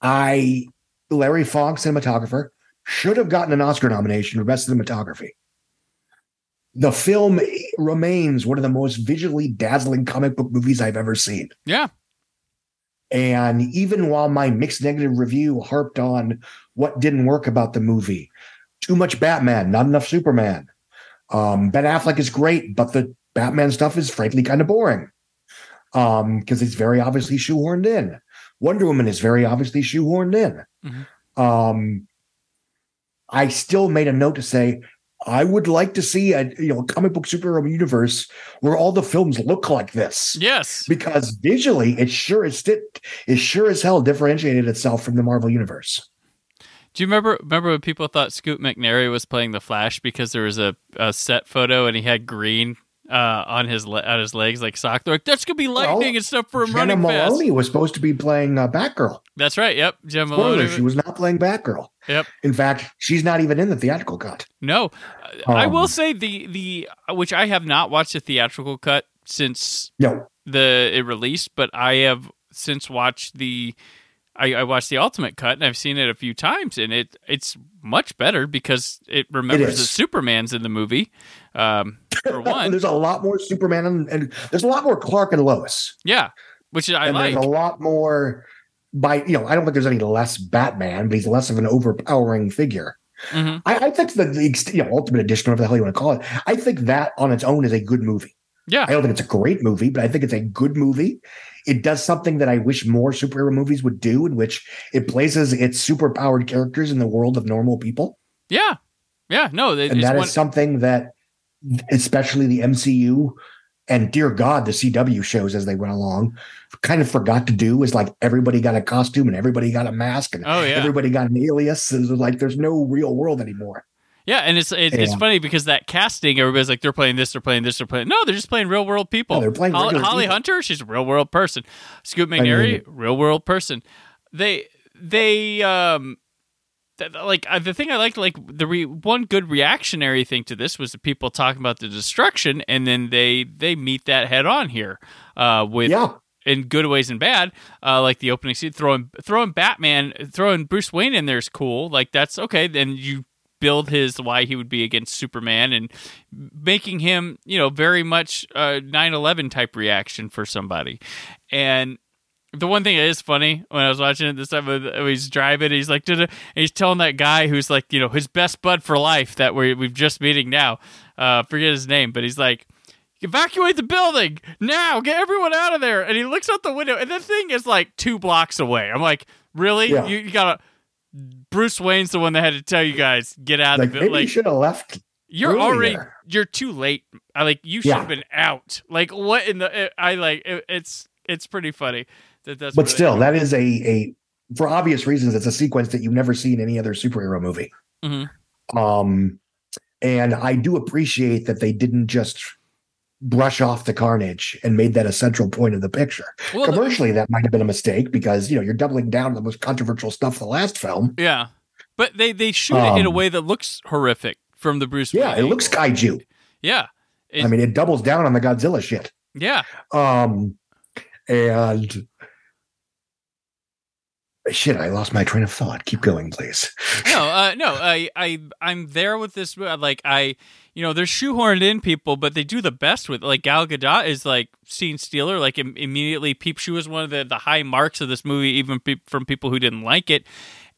I, Larry Fong, cinematographer, should have gotten an Oscar nomination for best cinematography. The film remains one of the most visually dazzling comic book movies I've ever seen. Yeah. And even while my mixed negative review harped on what didn't work about the movie, too much Batman, not enough Superman. Um, ben Affleck is great, but the Batman stuff is frankly kind of boring. Um, because it's very obviously shoehorned in. Wonder Woman is very obviously shoehorned in. Mhm. Um, I still made a note to say I would like to see a you know comic book superhero universe where all the films look like this Yes. because visually it sure is it is sure as hell differentiated itself from the Marvel universe. Do you remember remember when people thought Scoot McNairy was playing the Flash because there was a, a set photo and he had green uh, on his le- on his legs like sock? They're like, that's gonna be lightning Well, and stuff for him Jenna running fast. Maloney was supposed to be playing uh, Batgirl. That's right. Yep. Jim Spoiler, Maloney. she was not playing Batgirl. Yep. In fact, she's not even in the theatrical cut. No, I will Um, say the the which I have not watched the theatrical cut since No, the it released, but I have since watched the I, I watched the ultimate cut and I've seen it a few times and it it's much better because it remembers is. that Superman's in the movie. Um, for one, there's a lot more Superman and, and there's a lot more Clark and Lois. yeah, which I and like. there's a lot more by you know, I don't think there's any less Batman, but he's less of an overpowering figure. Mhm. I, I think that the you know, ultimate edition, whatever the hell you want to call it, I think that on its own is a good movie. Yeah, I don't think it's a great movie, but I think it's a good movie. It does something that I wish more superhero movies would do, in which it places its superpowered characters in the world of normal people. yeah, yeah. No, it, And that is one, something that, especially the MCU and dear God, the CW shows as they went along, kind of forgot to do. Is like everybody got a costume and everybody got a mask and Oh, yeah. everybody got an alias. It's like there's no real world anymore. Yeah, and it's it's Yeah. funny because that casting, everybody's like they're playing this, they're playing this, they're playing. No, they're just playing real world people. They're playing Holly, Holly people. Hunter, she's a real world person. Scoot McNairy, mean- real world person. They they um th- like uh, the thing I liked, like the re- one good reactionary thing to this was the people talking about the destruction, and then they they meet that head on here uh, with Yeah. in good ways and bad. Uh, like the opening scene, throwing throwing Batman, throwing Bruce Wayne in there is cool. Like that's okay. Then you build his why he would be against Superman and making him, you know, very much a 9/11 type reaction for somebody. And The one thing that is funny when I was watching it this time, he's driving, he's like, and he's telling that guy who's like, you know, his best bud for life that we we've just meeting now. Uh, forget his name, but he's like, evacuate the building now, get everyone out of there. And he looks out the window, and the thing is like two blocks away. I'm like, really? Yeah. You, you gotta. Bruce Wayne's the one that had to tell you guys get out Like of the maybe building. you should have left. You're earlier. already you're too late. I like you should Yeah. have been out. Like what in the I like it, it's it's pretty funny that that's But still, that is a a for obvious reasons, it's a sequence that you've never seen in any other superhero movie. Mhm. Um, and I do appreciate that they didn't just brush off the carnage and made that a central point of the picture. Well, the- Commercially, that might have been a mistake because you know you're doubling down on the most controversial stuff the last film. yeah. But they they shoot it in a Um, way that looks horrific from the Bruce Yeah, Wayne it looks kaiju. Yeah. It- I mean, it doubles down on the Godzilla shit. Yeah. Um, and shit, I lost my train of thought. Keep going, please. no, uh, no, I, I, I'm there with this. Like, I, you know, they're shoehorned in people, but they do the best with. Like Gal Gadot is like scene stealer. Like Im- immediately, peep. She was one of the the high marks of this movie, even pe- from people who didn't like it.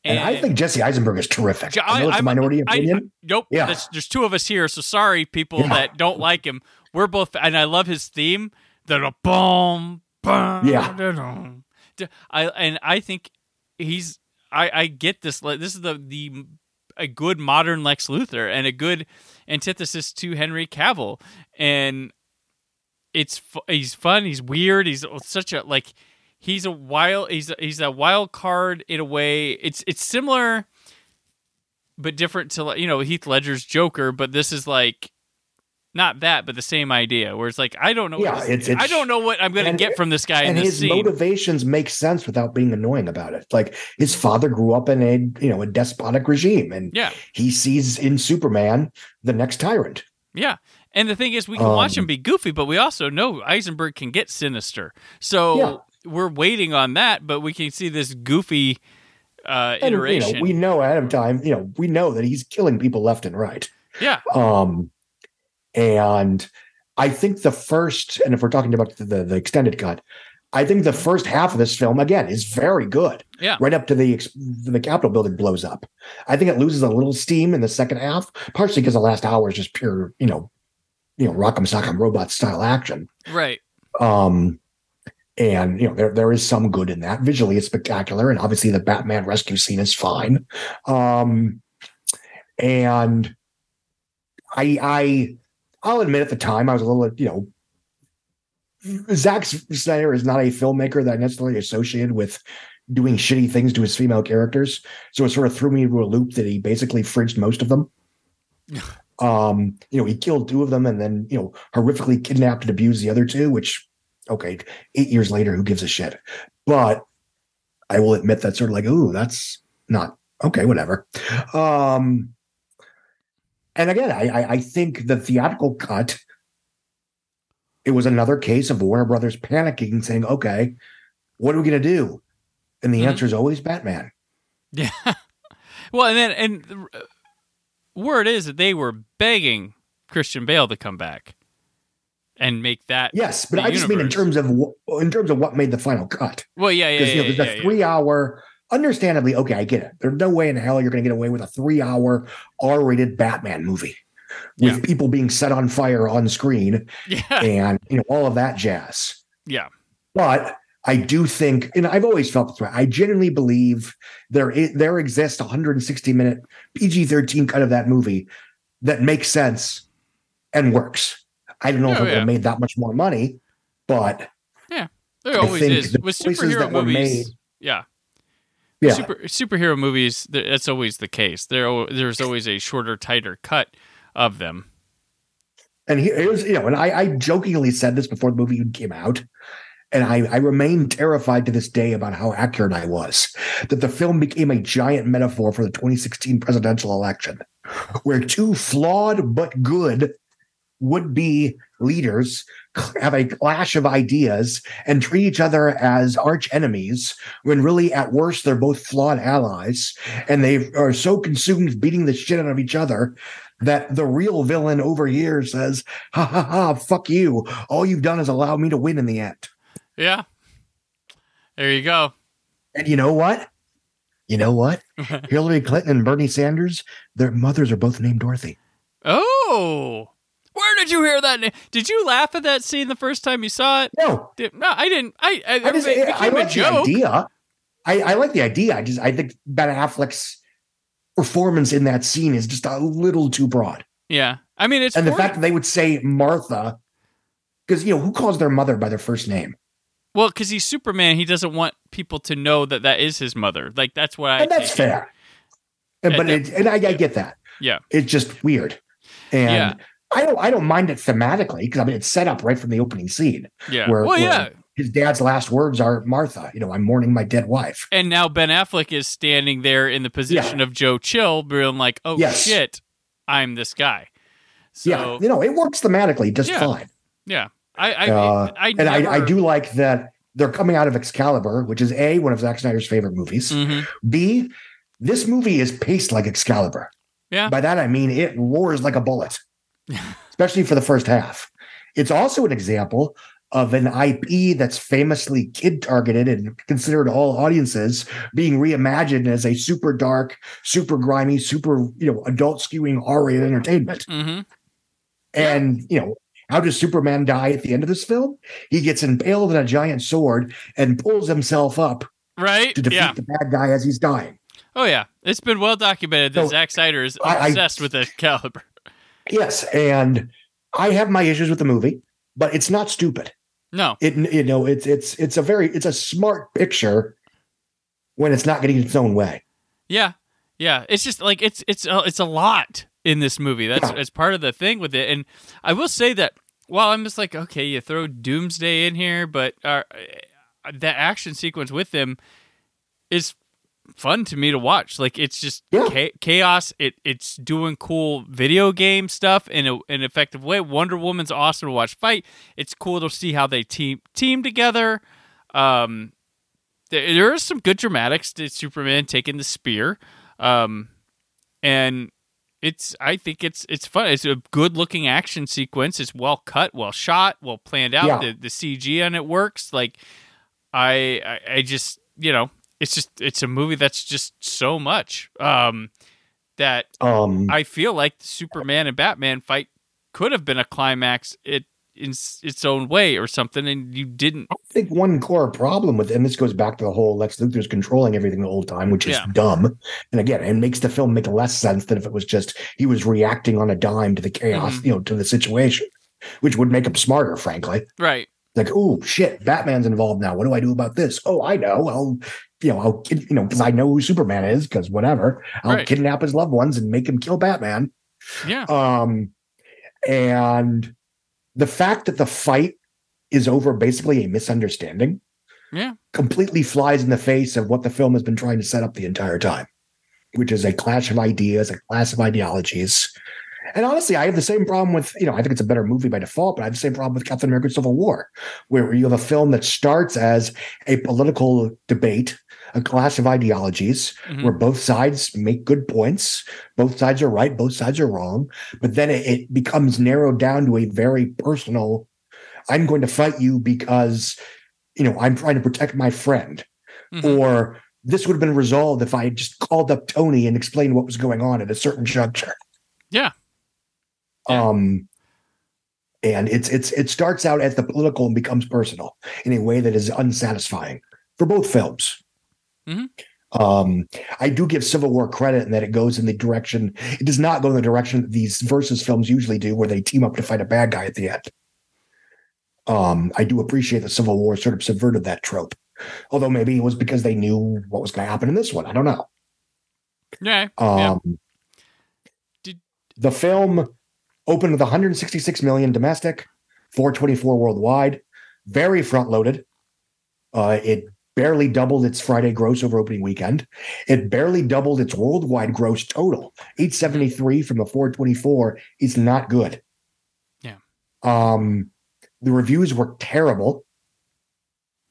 And, I think Jesse Eisenberg is terrific. Ja- I know it's a minority I- opinion. nope. Yeah. There's, there's two of us here, so sorry, people Yeah. that don't like him. We're both, and I love his theme. The boom, boom. Yeah. I and I think he's. I I get this. like, This is the the a good modern Lex Luthor and a good antithesis to Henry Cavill, and it's he's fun. He's weird. He's such a like. He's a wild. He's a, he's a wild card in a way. It's it's similar but different to you know Heath Ledger's Joker, but this is like not that, but the same idea. Where it's like I don't know, Yeah, what it's- it's- I don't know what I'm going to get from this guy in and his scene. motivations make sense without being annoying about it. Like his father grew up in a you know a despotic regime, and yeah, he sees in Superman the next tyrant. yeah. And the thing is, we can watch Um, him be goofy, but we also know Eisenberg can get sinister. So Yeah. we're waiting on that, but we can see this goofy uh, And you iteration. know, we know ahead of time. You know, we know that he's killing people left and right. yeah, Um, and I think the first, and if we're talking about the, the, the extended cut, I think the first half of this film again is very good. Yeah. Right up to the the Capitol building blows up. I think it loses a little steam in the second half, partially because the last hour is just pure, you know, you know, rock'em sock'em robot style action. right. Um, and you know, there there is some good in that. Visually, it's spectacular, and obviously the Batman rescue scene is fine. Um, and I I I'll admit at the time I was a little, you know, Zack Snyder is not a filmmaker that I necessarily associated with doing shitty things to his female characters. So it sort of threw me into a loop that he basically fridged most of them. um, you know, he killed two of them and then, you know, horrifically kidnapped and abused the other two, which okay, eight years later, who gives a shit? But I will admit that sort of like, ooh, that's not okay, whatever. Um, and again, I, I, I think the theatrical cut, it was another case of Warner Brothers panicking, saying, okay, what are we going to do? And the Mhm. answer is always Batman. Yeah. well, and then and uh, word is that they were begging Christian Bale to come back and make that. Yes, but I just mean in terms of in terms of what made the final cut. Well, yeah, yeah, Because yeah, you know, yeah, there's yeah, a yeah. three hour, understandably, okay, I get it. There's no way in hell you're going to get away with a three hour R rated Batman movie with Yeah. people being set on fire on screen yeah, and you know all of that jazz. yeah, But I do think, and I've always felt this way. I genuinely believe there is, there exists a 160 minute PG 13 cut of that movie that makes sense and works. I don't know if Oh, it would yeah. have made that much more money, but yeah, there I always is with superhero movies. made- yeah, yeah, super superhero movies. That's always the case. There, there's always a shorter, tighter cut of them. And here- here's, you know, and I, I jokingly said this before the movie even came out. And I, I remain terrified to this day about how accurate I was. That the film became a giant metaphor for the 2016 presidential election, where two flawed but good would be leaders have a clash of ideas and treat each other as arch enemies when really at worst they're both flawed allies and they are so consumed beating the shit out of each other that the real villain over here says, ha ha ha, fuck you. All you've done is allow me to win in the end. Yeah, There you go. And you know what? You know what? Hillary Clinton and Bernie Sanders, their mothers are both named Dorothy. Oh, where did you hear that? name? Did you laugh at that scene the first time you saw it? No, Did- no, I didn't. I, I, I just it I like the idea. I, I like the idea. I just I think Ben Affleck's performance in that scene is just a little too broad. Yeah, I mean it's and the fact that they would say Martha, because you know who calls their mother by their first name, well because he's Superman. He doesn't want people to know that that is his mother. Like that's I. and that's take. fair. And, but And- it, and I, I get that. Yeah. it's just weird, and Yeah. I don't I don't mind it thematically because I mean it's set up right from the opening scene Yeah. where, well, where yeah. his dad's last words are Martha. You know, I'm mourning my dead wife. And now Ben Affleck is standing there in the position of Joe Chill, being like, "Oh Yes. shit, I'm this guy." So yeah, you know, it works thematically just Yeah. fine. yeah, I I, Uh, I, and I, I do like that they're coming out of Excalibur, which is a one of Zack Snyder's favorite movies. Mhm. B, this movie is paced like Excalibur. Yeah. By that I mean it roars like a bullet, especially for the first half. It's also an example of an IP that's famously kid targeted and considered all audiences being reimagined as a super dark, super grimy, super you know adult skewing R-rated entertainment. Mhm. And you know, how does Superman die at the end of this film? He gets impaled in a giant sword and pulls himself up right. to defeat Yeah. the bad guy as he's dying. Oh yeah, it's been well documented that So, Zack Snyder is I- I- obsessed with Excalibur. Yes, and I have my issues with the movie, but it's not stupid. No. It you know, it's it's it's a very it's a smart picture when it's not getting its own way. Yeah, yeah. It's just like it's it's uh, it's a lot in this movie. That's Yeah. it's part of the thing with it. And I will say that while I'm just like, okay, you throw Doomsday in here, but uh, that action sequence with him is fun to me to watch. Like it's just Yeah. cha- chaos. It it's doing cool video game stuff in a, an effective way. Wonder Woman's awesome to watch fight. It's cool to see how they team team together. Um, there, there is some good dramatics to Superman taking the spear, um, and it's I think it's it's fun. It's a good looking action sequence. It's well cut, well shot, well planned out. Yeah. The the CG on it works. Like I, I I just you know it's just it's a movie that's just so much um, that Um I feel like the Superman and Batman fight could have been a climax it in its own way or something, and you didn't. I think one core problem with and this goes back to the whole Lex Luthor's controlling everything the whole time, which is Yeah. dumb. And again, it makes the film make less sense than if it was just he was reacting on a dime to the chaos, Mhm. you know, to the situation, which would make him smarter, frankly. Right. like, oh shit, Batman's involved now. What do I do about this? Oh, I know. I'll, you know, I'll, you know, because I know who Superman is. Because whatever, I'll Right. kidnap his loved ones and make him kill Batman. Yeah. Um, and the fact that the fight is over basically a misunderstanding Yeah. completely flies in the face of what the film has been trying to set up the entire time, which is a clash of ideas, a clash of ideologies. And honestly, I have the same problem with, you know, I think it's a better movie by default, but I have the same problem with Captain America Civil War, where you have a film that starts as a political debate, a clash of ideologies, Mhm. where both sides make good points, both sides are right, both sides are wrong, but then it, it becomes narrowed down to a very personal, I'm going to fight you because, you know, I'm trying to protect my friend Mhm. or this would have been resolved if I had just called up Tony and explained what was going on at a certain juncture. Yeah. Yeah. Um, and it's it's it starts out as the political and becomes personal in a way that is unsatisfying for both films. Mhm. Um, I do give Civil War credit in that it goes in the direction. It does not go in the direction that these versus films usually do, where they team up to fight a bad guy at the end. Um, I do appreciate that Civil War sort of subverted that trope. Although maybe it was because they knew what was going to happen in this one. I don't know. Yeah. yeah. Um, Did- the film opened with 166 million domestic, 424 worldwide, very front loaded. Uh, it barely doubled its Friday gross over opening weekend. It barely doubled its worldwide gross total. 873 from the 424 is not good. Yeah. Um, the reviews were terrible.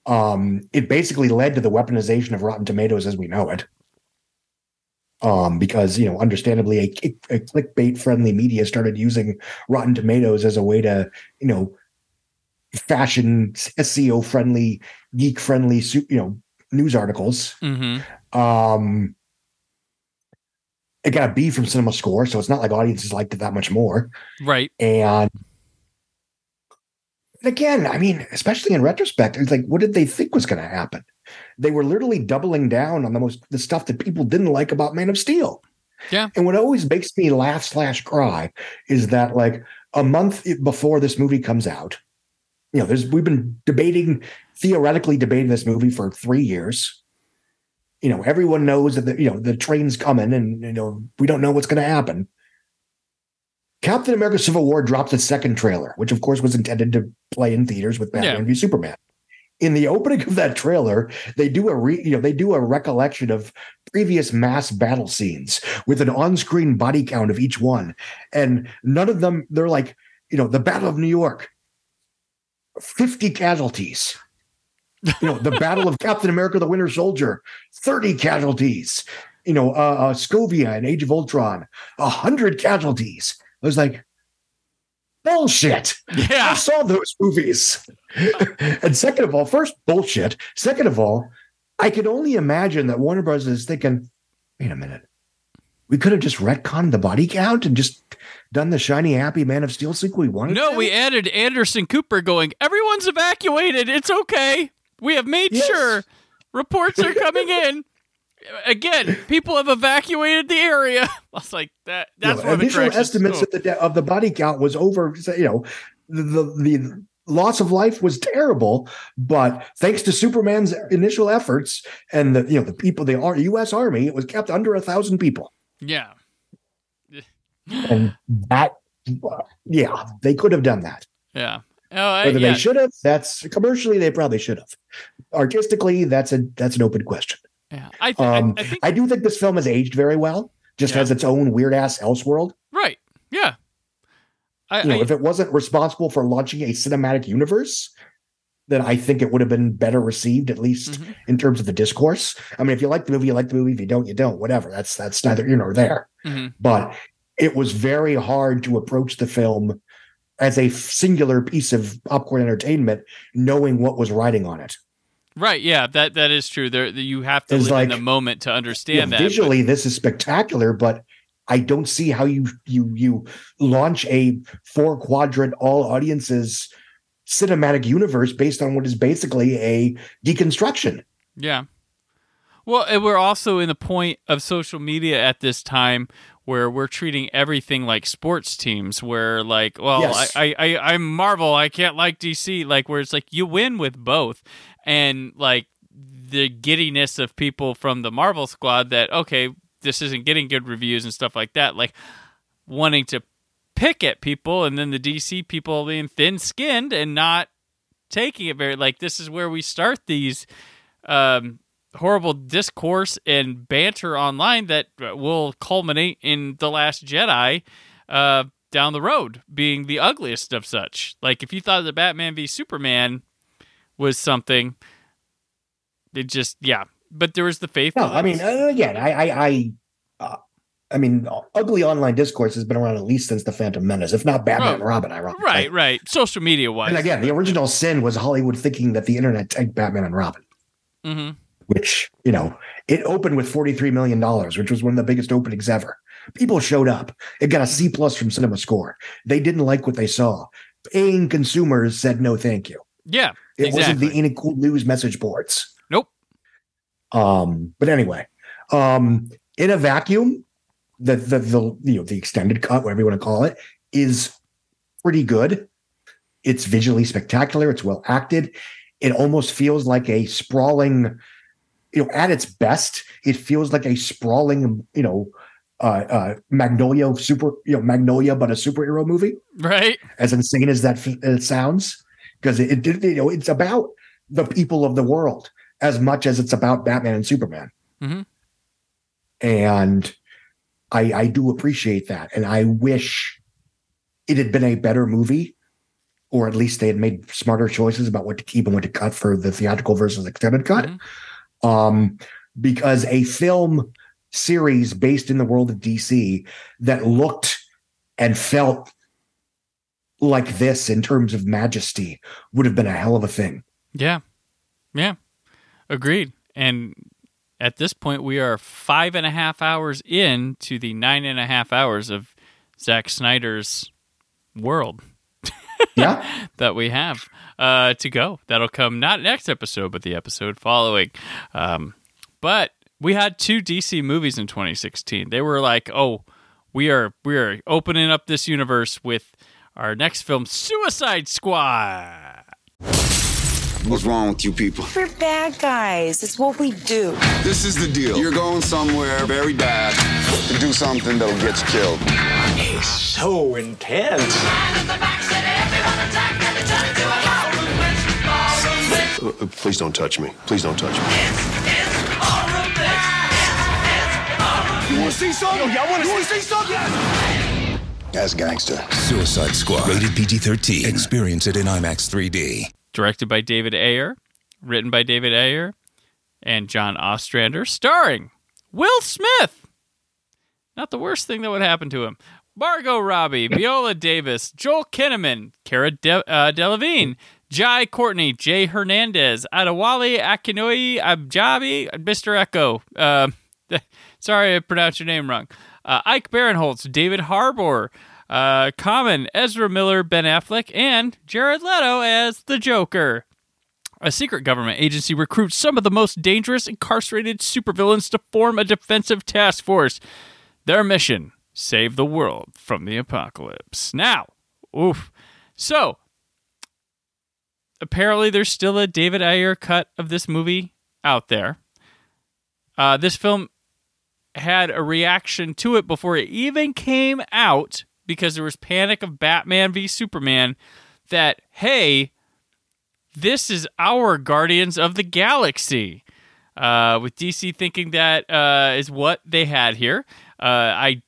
Um, it basically led to the weaponization of Rotten Tomatoes as we know it um, because you know, understandably, a, a clickbait friendly media started using Rotten Tomatoes as a way to, you know, fashion SEO friendly, geek friendly, you know, news articles. Mm-hmm. Um, it got a B from Cinema Score, so it's not like audiences liked it that much more. Right. And again, I mean, especially in retrospect, it's like, what did they think was going to happen? They were literally doubling down on the most the stuff that people didn't like about Man of Steel. Yeah. And what always makes me laugh slash cry is that like a month before this movie comes out, you know, there's we've been debating theoretically debating this movie for three years. You know, everyone knows that the you know the train's coming, and you know we don't know what's going to happen. Captain America: Civil War dropped its second trailer, which of course was intended to play in theaters with Batman Yeah. v Superman. In the opening of that trailer, they do a re, you know they do a recollection of previous mass battle scenes with an on-screen body count of each one, and none of them they're like you know the Battle of New York, fifty casualties. You know the Battle of Captain America: The Winter Soldier, thirty casualties. You know uh, uh, Sokovia and Age of Ultron, hundred casualties. I was like, bullshit. Yeah. I saw those movies. and second of all, first, bullshit. Second of all, I could only imagine that Warner Bros. is thinking, wait a minute. We could have just retconned the body count and just done the shiny, happy Man of Steel sequel we wanted. No, to? we added Anderson Cooper going, everyone's evacuated. It's okay. We have made Yes. sure reports are coming in. Again, people have evacuated the area. I was like, that. That's of the initial estimates of the de- of the body count was over. You know, the, the the loss of life was terrible, but thanks to Superman's initial efforts and the you know the people, the U.S. Army, it was kept under a thousand people. Yeah. and that yeah they could have done that Yeah. Oh, I, whether yeah. they should have that's commercially they probably should have artistically that's a that's an open question yeah. I, th- um I, I think i do think this film has aged very well just Yeah. has its own weird ass elseworld right. Yeah. I, you know I, if it wasn't responsible for launching a cinematic universe then i think it would have been better received at least Mhm. in terms of the discourse i mean if you like the movie you like the movie if you don't you don't whatever that's that's neither here nor there Mhm. but it was very hard to approach the film as a singular piece of popcorn entertainment, knowing what was riding on it. right. Yeah. That that is true. There, you have to It's live like- in the moment to understand that. but- visually, this is spectacular, but I don't see how you you you launch a four quadrant all audiences cinematic universe based on what is basically a deconstruction. Yeah. Well, and we're also in the point of social media at this time where we're treating everything like sports teams. Where like, well, Yes. I, I, I, I'm Marvel. I can't like DC. Like, where it's like you win with both, and like the giddiness of people from the Marvel squad that okay, this isn't getting good reviews and stuff like that. Like wanting to pick at people, and then the DC people being thin skinned and not taking it very like this is where we start these um, horrible discourse and banter online that will culminate in the Last Jedi uh, down the road being the ugliest of such. Like if you thought the Batman v Superman was something, it just yeah. But there was the faith. No, I mean, uh, again, I, I, I, uh, I mean, ugly online discourse has been around at least since the Phantom Menace, if not Batman Oh, and Robin. Ironically, right, right. Social media wise, And again, the original sin was Hollywood thinking that the internet tanked Batman and Robin, hmm which, you know, it opened with $43 million, which was one of the biggest openings ever. People showed up. It got a C plus from Cinema Score. They didn't like what they saw. Paying consumers said no, thank you. yeah, It wasn't the any cool news message boards. Nope. Um, but anyway, um, in a vacuum, the the the you know the extended cut, whatever you want to call it, is pretty good. It's visually spectacular. It's well acted. It almost feels like a sprawling, you know, at its best, it feels like a sprawling, you know, uh, uh, Magnolia super, you know, Magnolia, but a superhero movie right. as insane as that f- it sounds, because it, it you know it's about the people of the world as much as it's about Batman and Superman. Mhm. And I I do appreciate that, and I wish it had been a better movie, or at least they had made smarter choices about what to keep and what to cut for the theatrical versus extended cut. Mhm. Um, because a film series based in the world of DC that looked and felt like this in terms of majesty would have been a hell of a thing. Yeah. Yeah. Agreed. And at this point, we are five and a half hours in to the nine and a half hours of Zack Snyder's world Yeah. that we have uh, to go. That'll come not next episode, but the episode following. Um, but we had two DC movies in 2016. They were like, oh, we are we are opening up this universe with our next film, Suicide Squad. What's wrong with you people? We're bad guys. It's what we do. This is the deal. You're going somewhere very bad to do something that'll get you killed. It's so intense. Please don't touch me. Please don't touch me. You want to see something? y'all want to see something? That's gangster. Suicide Squad. Rated PG 13. Experience it in IMAX 3D. Directed by David Ayer, written by David Ayer and John Ostrander, starring Will Smith. Not the worst thing that would happen to him. Margot Robbie, Viola Davis, Joel Kinnaman, Cara De- uh, Delevingne, Jai Courtney, Jay Hernandez, Adewale Akinoi Abjabi, Mr. Eko. Uh, sorry I pronounced your name wrong. Uh, Ike Barinholtz, David Harbour, uh, Common, Ezra Miller, Ben Affleck, and Jared Leto as the Joker. A secret government agency recruits some of the most dangerous incarcerated supervillains to form a defensive task force. Their mission save the world from the apocalypse. Now, oof. So, apparently, there's still a David Ayer cut of this movie out there. Uh, this film had a reaction to it before it even came out because there was panic of Batman v Superman that, hey, this is our Guardians of the Galaxy. Uh, with DC thinking that uh, is what they had here. Uh, I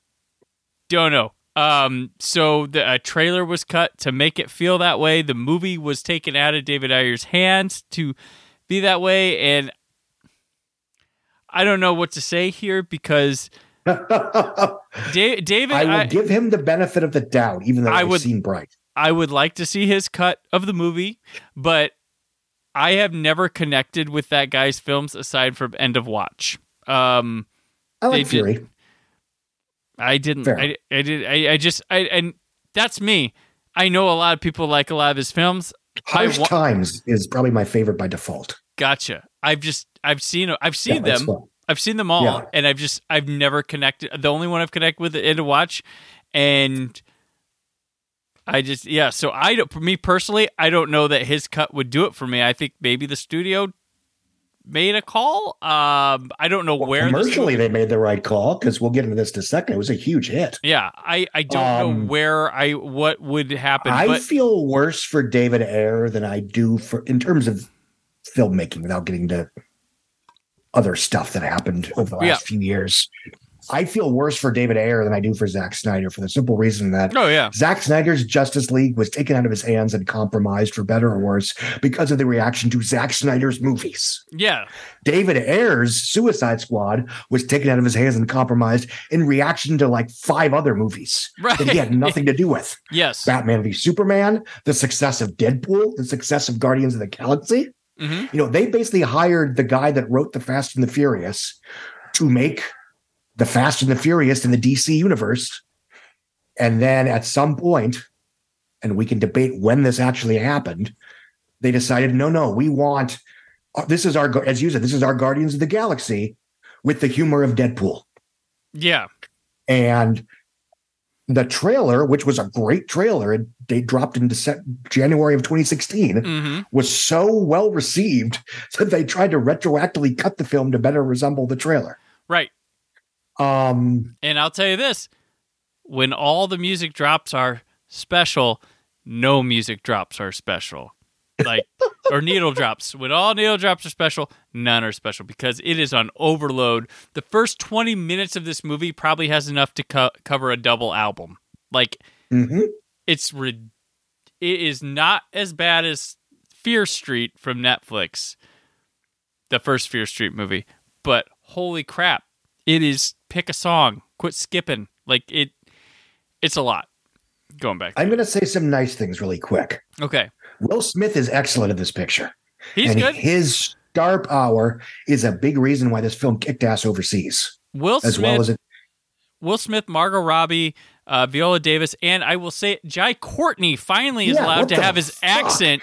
don't know. Um, so the a trailer was cut to make it feel that way. The movie was taken out of David Ayer's hands to be that way, and I don't know what to say here because Da- David, I will I, give him the benefit of the doubt, even though I I've would- seen Bright. I would like to see his cut of the movie, but I have never connected with that guy's films aside from End of Watch. Um, I like They did- Fury. I didn't. Fair. I, I did. I, I just. I and that's me. I know a lot of people like a lot of his films. Harsh wa- Times is probably my favorite by default. Gotcha. I've just. I've seen. I've seen Yeah, them. I've seen them all, Yeah. and I've just. I've never connected. The only one I've connected with is End of Watch, and I just. Yeah. So I. don't- For me personally, I don't know that his cut would do it for me. I think maybe the studio made a call. Um. I don't know where this Commercially, movie- they made the right call because we'll get into this in a second. It was a huge hit. Yeah, I, I don't know Um, where I what would happen, I but feel worse for David Ayer than I do for in terms of filmmaking without getting to other stuff that happened over the last Yeah. few years. I feel worse for David Ayer than I do for Zack Snyder for the simple reason that oh yeah, Zack Snyder's Justice League was taken out of his hands and compromised for better or worse because of the reaction to Zack Snyder's movies. yeah, David Ayer's Suicide Squad was taken out of his hands and compromised in reaction to like five other movies right. that he had nothing to do with. yes, Batman v Superman, the success of Deadpool, the success of Guardians of the Galaxy. Hmm You know, they basically hired the guy that wrote the Fast and the Furious to make the Fast and the Furious in the DC universe. And then at some point, and we can debate when this actually happened, they decided, no, no, we want uh, this is our, as you said, this is our Guardians of the Galaxy with the humor of Deadpool. yeah, And the trailer, which was a great trailer, and they dropped in Dece- January of 2016, hmm was so well received that they tried to retroactively cut the film to better resemble the trailer. right. Um, And I'll tell you this: when all the music drops are special, no music drops are special. Like or needle drops. When all needle drops are special, none are special because it is on overload. The first twenty minutes of this movie probably has enough to co- cover a double album. Like mhm. It's rid- it is not as bad as Fear Street from Netflix, the first Fear Street movie, but holy crap, it is pick a song, quit skipping. Like it it's a lot. going back. I'm going to say some nice things really quick. Okay. Will Smith is excellent in this picture. He's and good. His star power is a big reason why this film kicked ass overseas, Will as Smith, well as it. Will Smith, Margot Robbie, uh, Viola Davis, and I will say Jai Courtney finally is Yeah, allowed to have his fuck? accent.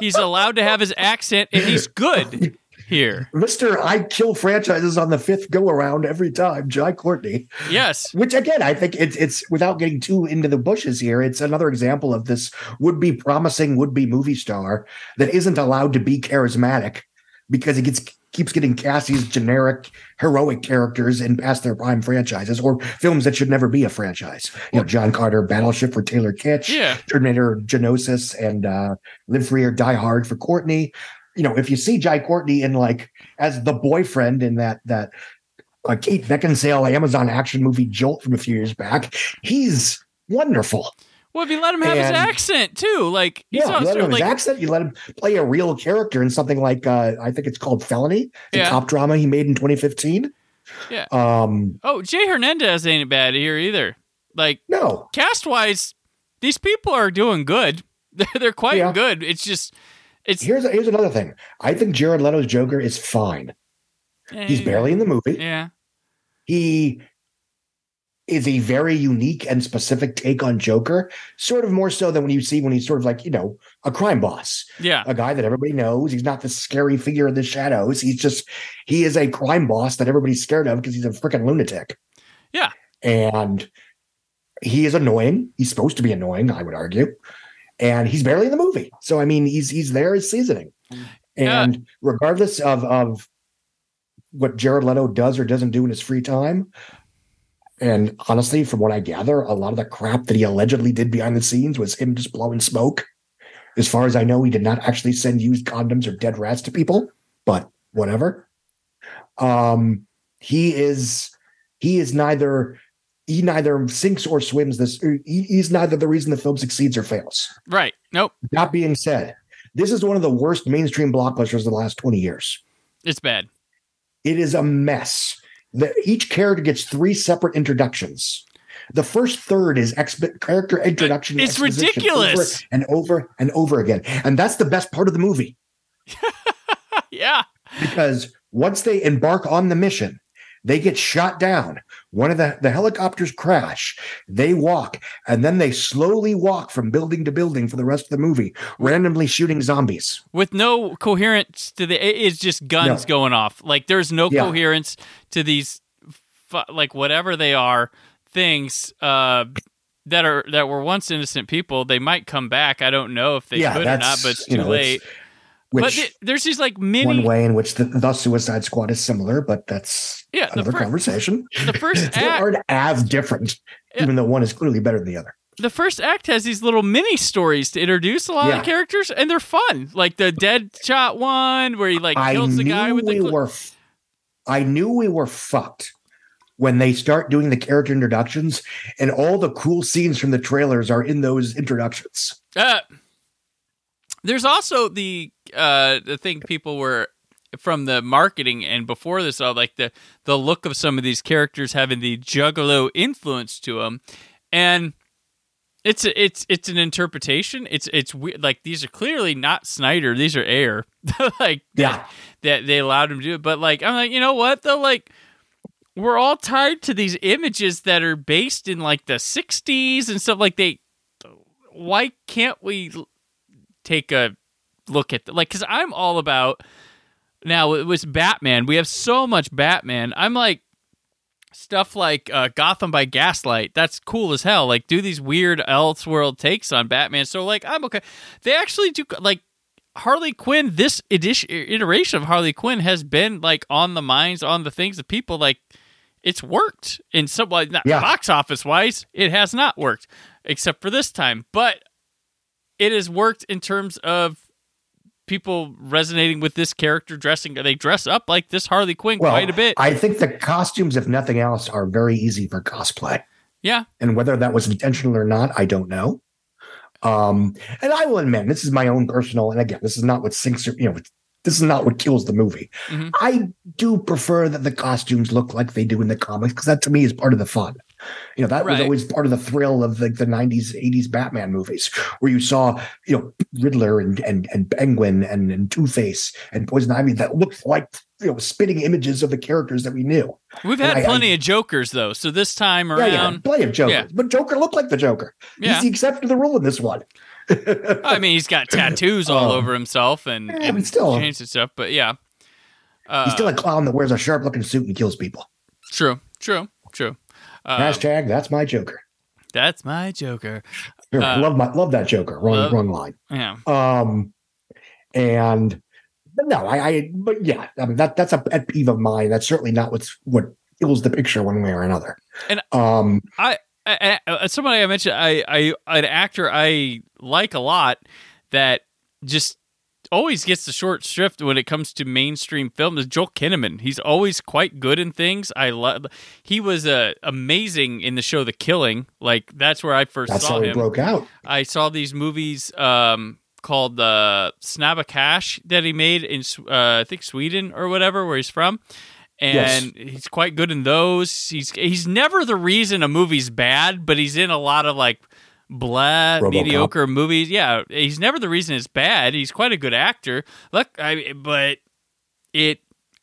he's allowed to have his accent, and he's good here. Mr. I kill franchises on the fifth go around every time, Jai Courtney. Yes. Which again, I think it's it's without getting too into the bushes here. It's another example of this would be promising would be movie star that isn't allowed to be charismatic because he gets keeps getting cast these generic heroic characters in past their prime franchises or films that should never be a franchise. You know, John Carter, Battleship for Taylor Kitsch, Yeah. Terminator, Genisys, and uh, Live Free or Die Hard for Courtney. You know, if you see Jai Courtney in like as the boyfriend in that that uh, Kate Beckinsale Amazon action movie Jolt from a few years back, he's wonderful. Well, if you let him have his accent too, like he's yeah, you let him have like his accent. You let him play a real character in something like uh, I think it's called Felony, the Yeah. cop drama he made in 2015. yeah. Um, Oh, Jay Hernandez ain't bad here either. Like no, cast wise, these people are doing good. They're, quite Yeah. good. It's just it's here's here's another thing. I think Jared Leto's Joker is fine. He's eh, barely in the movie. Yeah. he is a very unique and specific take on Joker, sort of more so than when you see when he's sort of like, you know, a crime boss, Yeah. a guy that everybody knows. He's not the scary figure in the shadows. He's just, he is a crime boss that everybody's scared of because he's a freaking lunatic. Yeah. And he is annoying. He's supposed to be annoying, I would argue. And he's barely in the movie. So, I mean, he's, he's there as seasoning. Yeah. And regardless of, of what Jared Leto does or doesn't do in his free time, and honestly, from what I gather, a lot of the crap that he allegedly did behind the scenes was him just blowing smoke. As far as I know, he did not actually send used condoms or dead rats to people, but whatever. Um, he is he is neither he neither sinks or swims this. He, he's neither the reason the film succeeds or fails. Right. Nope. That being said, this is one of the worst mainstream blockbusters of the last 20 years. It's bad. It is a mess. The, each character gets three separate introductions. The first third is exp- character introduction. It's ridiculous. over and over and over again, and that's the best part of the movie yeah. because once they embark on the mission, they get shot down. One of the, the helicopters crash. They walk, and then they slowly walk from building to building for the rest of the movie, randomly shooting zombies. With no coherence to the, it's just guns No. going off. Like there's no Yeah. coherence to these, like whatever they are, things uh, that are that were once innocent people. They might come back. I don't know if they yeah, could or not, but it's too you know, late. it's- Which th- there's these like mini. one way in which the, the Suicide Squad is similar, but that's Yeah, the another conversation. the first act- aren't as different, Yeah. even though one is clearly better than the other. the first act has these little mini stories to introduce a lot Yeah. of characters, and they're fun. Like the dead shot one where he like I kills the guy with the. we cl- were, I knew we were fucked when they start doing the character introductions, and all the cool scenes from the trailers are in those introductions. Uh, there's also the uh the thing people were from the marketing and before this all like the the look of some of these characters having the juggalo influence to them and it's a, it's it's an interpretation. It's it's weird like these are clearly not Snyder. These are Ayer. Like Yeah. that they allowed him to do it. But like I'm like you know what though? Like we're all tied to these images that are based in like the 60s and stuff. Like they why can't we take a look at the, like because i'm all about now it was batman we have so much batman i'm like stuff like uh, gotham by gaslight that's cool as hell like do these weird elseworld takes on batman so like i'm okay they actually do like harley quinn this edition iteration of harley quinn has been like on the minds on the things of people like it's worked in some like not Yeah. box office wise it has not worked except for this time but it has worked in terms of people resonating with this character dressing they dress up like this harley quinn Well, quite a bit I think the costumes, if nothing else, are very easy for cosplay. yeah And whether that was intentional or not, I don't know. Um, and I will admit, this is my own personal, and again, this is not what sinks, or, you know, this is not what kills the movie. Mhm. I do prefer that the costumes look like they do in the comics because that to me is part of the fun. You know, that was always part of the thrill of like the 90s, 80s Batman movies, where you saw, you know, Riddler and and, and Penguin and, and Two Face and Poison Ivy that looked like you know spitting images of the characters that we knew. We've had I- I- plenty of Jokers though, so this time around, yeah, plenty of Jokers, yeah. but Joker looked like the Joker. Yeah. He's the exception to the rule in this one. I mean, he's got tattoos all Um, over himself and, yeah, and still. changed and stuff. But yeah, uh, He's still a clown that wears a sharp looking suit and kills people. true, true, true. Uh, Hashtag that's my Joker. that's my Joker. Uh, love my love that Joker. Wrong love- wrong line. Yeah, Um, and but no, I, I but yeah, I mean that that's a pet peeve of mine. That's certainly not what's what kills the picture one way or another. And- um, I, I, I somebody I mentioned, I, I, an actor I like a lot that just always gets the short shrift when it comes to mainstream film is Joel Kinnaman. He's always quite good in things. I love. He was uh, amazing in the show The Killing. Like that's where I first that's saw how he him. broke out. I saw these movies um, called uh, Snabba Cash that he made in uh, I think Sweden or whatever, where he's from. And he's quite good in those. He's he's never the reason a movie's bad, but he's in a lot of like blah RoboCop. mediocre movies. Yeah, he's never the reason it's bad. He's quite a good actor. Look, I but it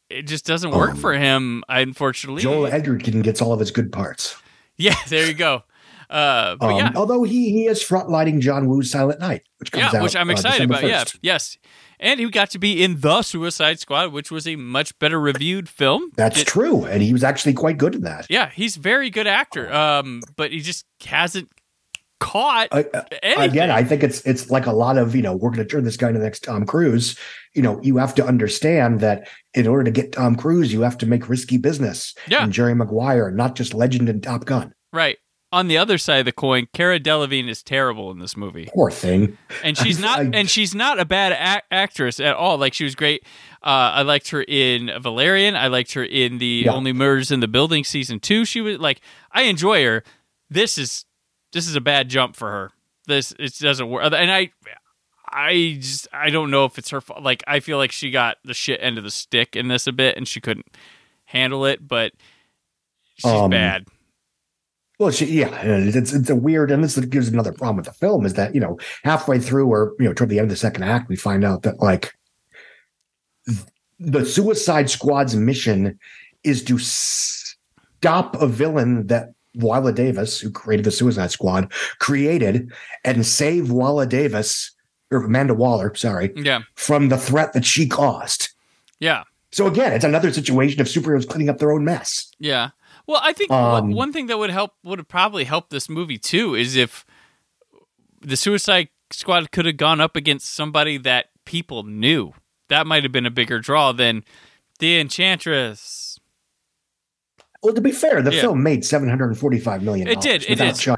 it just doesn't work Um, for him, unfortunately. Joel Edgerton gets all of his good parts. yeah, there you go. Uh, but Um, yeah, Although he he is frontlining John Woo's Silent Night, which comes yeah, out, which I'm uh, excited December about. Yeah, yes, and he got to be in the Suicide Squad, which was a much better reviewed film. That's It- true, and he was actually quite good in that. Yeah, he's a very good actor. Um, but he just hasn't caught I- I- again, I think it's it's like a lot of you know we're going to turn this guy into the next Tom Cruise. You know, you have to understand that in order to get Tom Cruise, you have to make risky business. Yeah. and Jerry Maguire, not just legend in Top Gun. right. On the other side of the coin, Cara Delevingne is terrible in this movie. Poor thing. and she's not I- and she's not a bad ac- actress at all like she was great uh, i liked her in valerian i liked her in the Yeah. only murders in the building season two she was like i enjoy her this is this is a bad jump for her. This it doesn't work and i i just i don't know if it's her fault like i feel like she got the shit end of the stick in this a bit and she couldn't handle it but she's Um, bad. Well, she, yeah, it's it's a weird, and this gives another problem with the film is that you know halfway through or you know toward the end of the second act, we find out that like the Suicide Squad's mission is to stop a villain that Willa Davis, who created the Suicide Squad, created, and save Walla Davis or Amanda Waller, sorry, yeah from the threat that she caused. yeah So again, it's another situation of superheroes cleaning up their own mess. Yeah. Well, I think Um, one, one thing that would help would probably help this movie too is if the Suicide Squad could have gone up against somebody that people knew. That might have been a bigger draw than the Enchantress. Well, to be fair, the Yeah. film made seven hundred and forty-five million. It did, it did. China.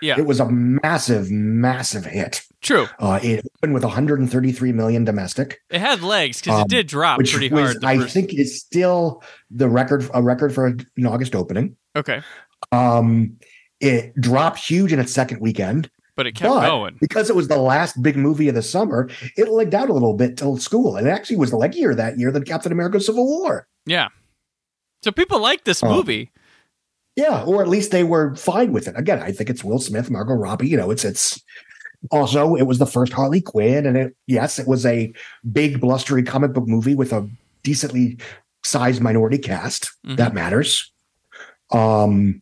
Yeah, It was a massive, massive hit. true. Uh, it opened with one hundred and thirty-three million domestic, It had legs because Um, it did drop which pretty was, hard. I first- think, is still the record a record for an August opening. okay, Um, it dropped huge in its second weekend, but it kept but going. because it was the last big movie of the summer, it legged out a little bit till school, and it actually was leggier that year than Captain America: Civil War. Yeah. So people like this Oh. movie. Yeah, or at least they were fine with it. Again, I think it's Will Smith, Margot Robbie. You know, it's it's also it was the first Harley Quinn, and it yes, it was a big blustery comic book movie with a decently sized minority cast. Mhm. That matters. Um,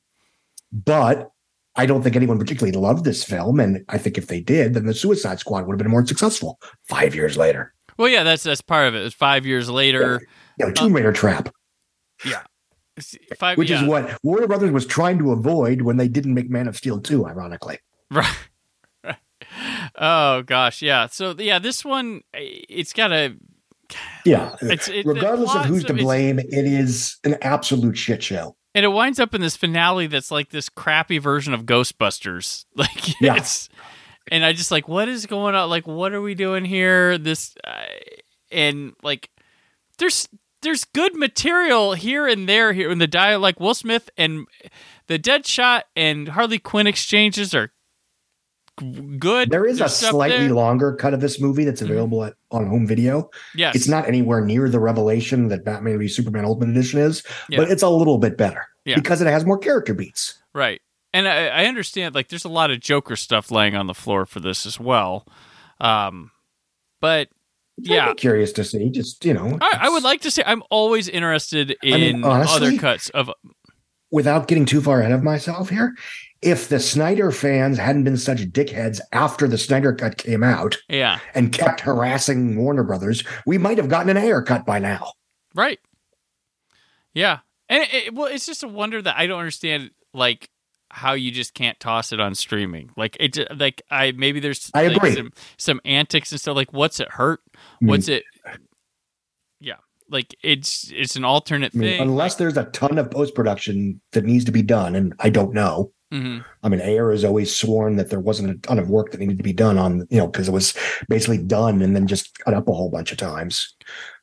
but I don't think anyone particularly loved this film, and I think if they did, then the Suicide Squad would have been more successful five years later. Well, yeah, that's that's part of it. It's five years later. You know, Tomb Raider trap, Five, which yeah. is what Warner Brothers was trying to avoid when they didn't make Man of Steel two, ironically. Right. Right. Oh gosh, yeah. So yeah, this one it's got a Yeah. It's- it- Regardless of who's of- to blame, it is an absolute shit show. and it winds up in this finale that's like this crappy version of Ghostbusters. Like Yeah. it's and I just like what is going on? Like what are we doing here? This uh, and like there's there's good material here and there here in the dialogue. Like Will Smith and the Deadshot and Harley Quinn exchanges are good. There is There's a slightly there. Mm-hmm. longer cut of this movie that's available at, on home video. Yes, It's not anywhere near the revelation that Batman v Superman Ultimate Edition is, Yeah. but it's a little bit better. Yeah. because it has more character beats. Right. And I, I understand, like, there's a lot of Joker stuff laying on the floor for this as well. Um, but yeah, curious to see. Just you know, I, I would like to say I'm always interested in I mean, honestly- other cuts of. without getting too far ahead of myself here, if the Snyder fans hadn't been such dickheads after the Snyder cut came out Yeah. and kept harassing Warner Brothers, we might have gotten an Ayer cut by now. Right. Yeah. And it, it, well, it's just a wonder that I don't understand, like, how you just can't toss it on streaming. Like, it, like, I maybe there's I like, agree. some, some antics and stuff. Like, what's it hurt? What's it? Yeah. Like, it's it's an alternate I mean, thing. unless there's a ton of post production that needs to be done, and I don't know. Mhm. I mean, Ayer has always sworn that there wasn't a ton of work that needed to be done on, you know, because it was basically done and then just cut up a whole bunch of times.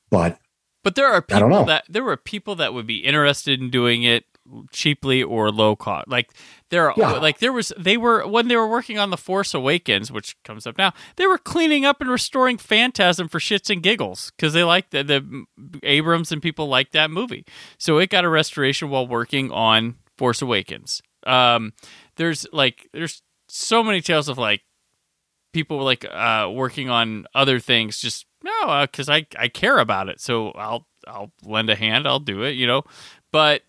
But But there are people that there were people that would be interested in doing it cheaply or low cost. Like there are Yeah. like there was they were when they were working on the Force Awakens, which comes up now. They were cleaning up and restoring Phantasm for shits and giggles because they liked the, the Abrams and people liked that movie. So it got a restoration while working on Force Awakens. Um, there's like there's so many tales of like people like uh, working on other things just no because I, I care about it so i'll i'll lend a hand i'll do it you know but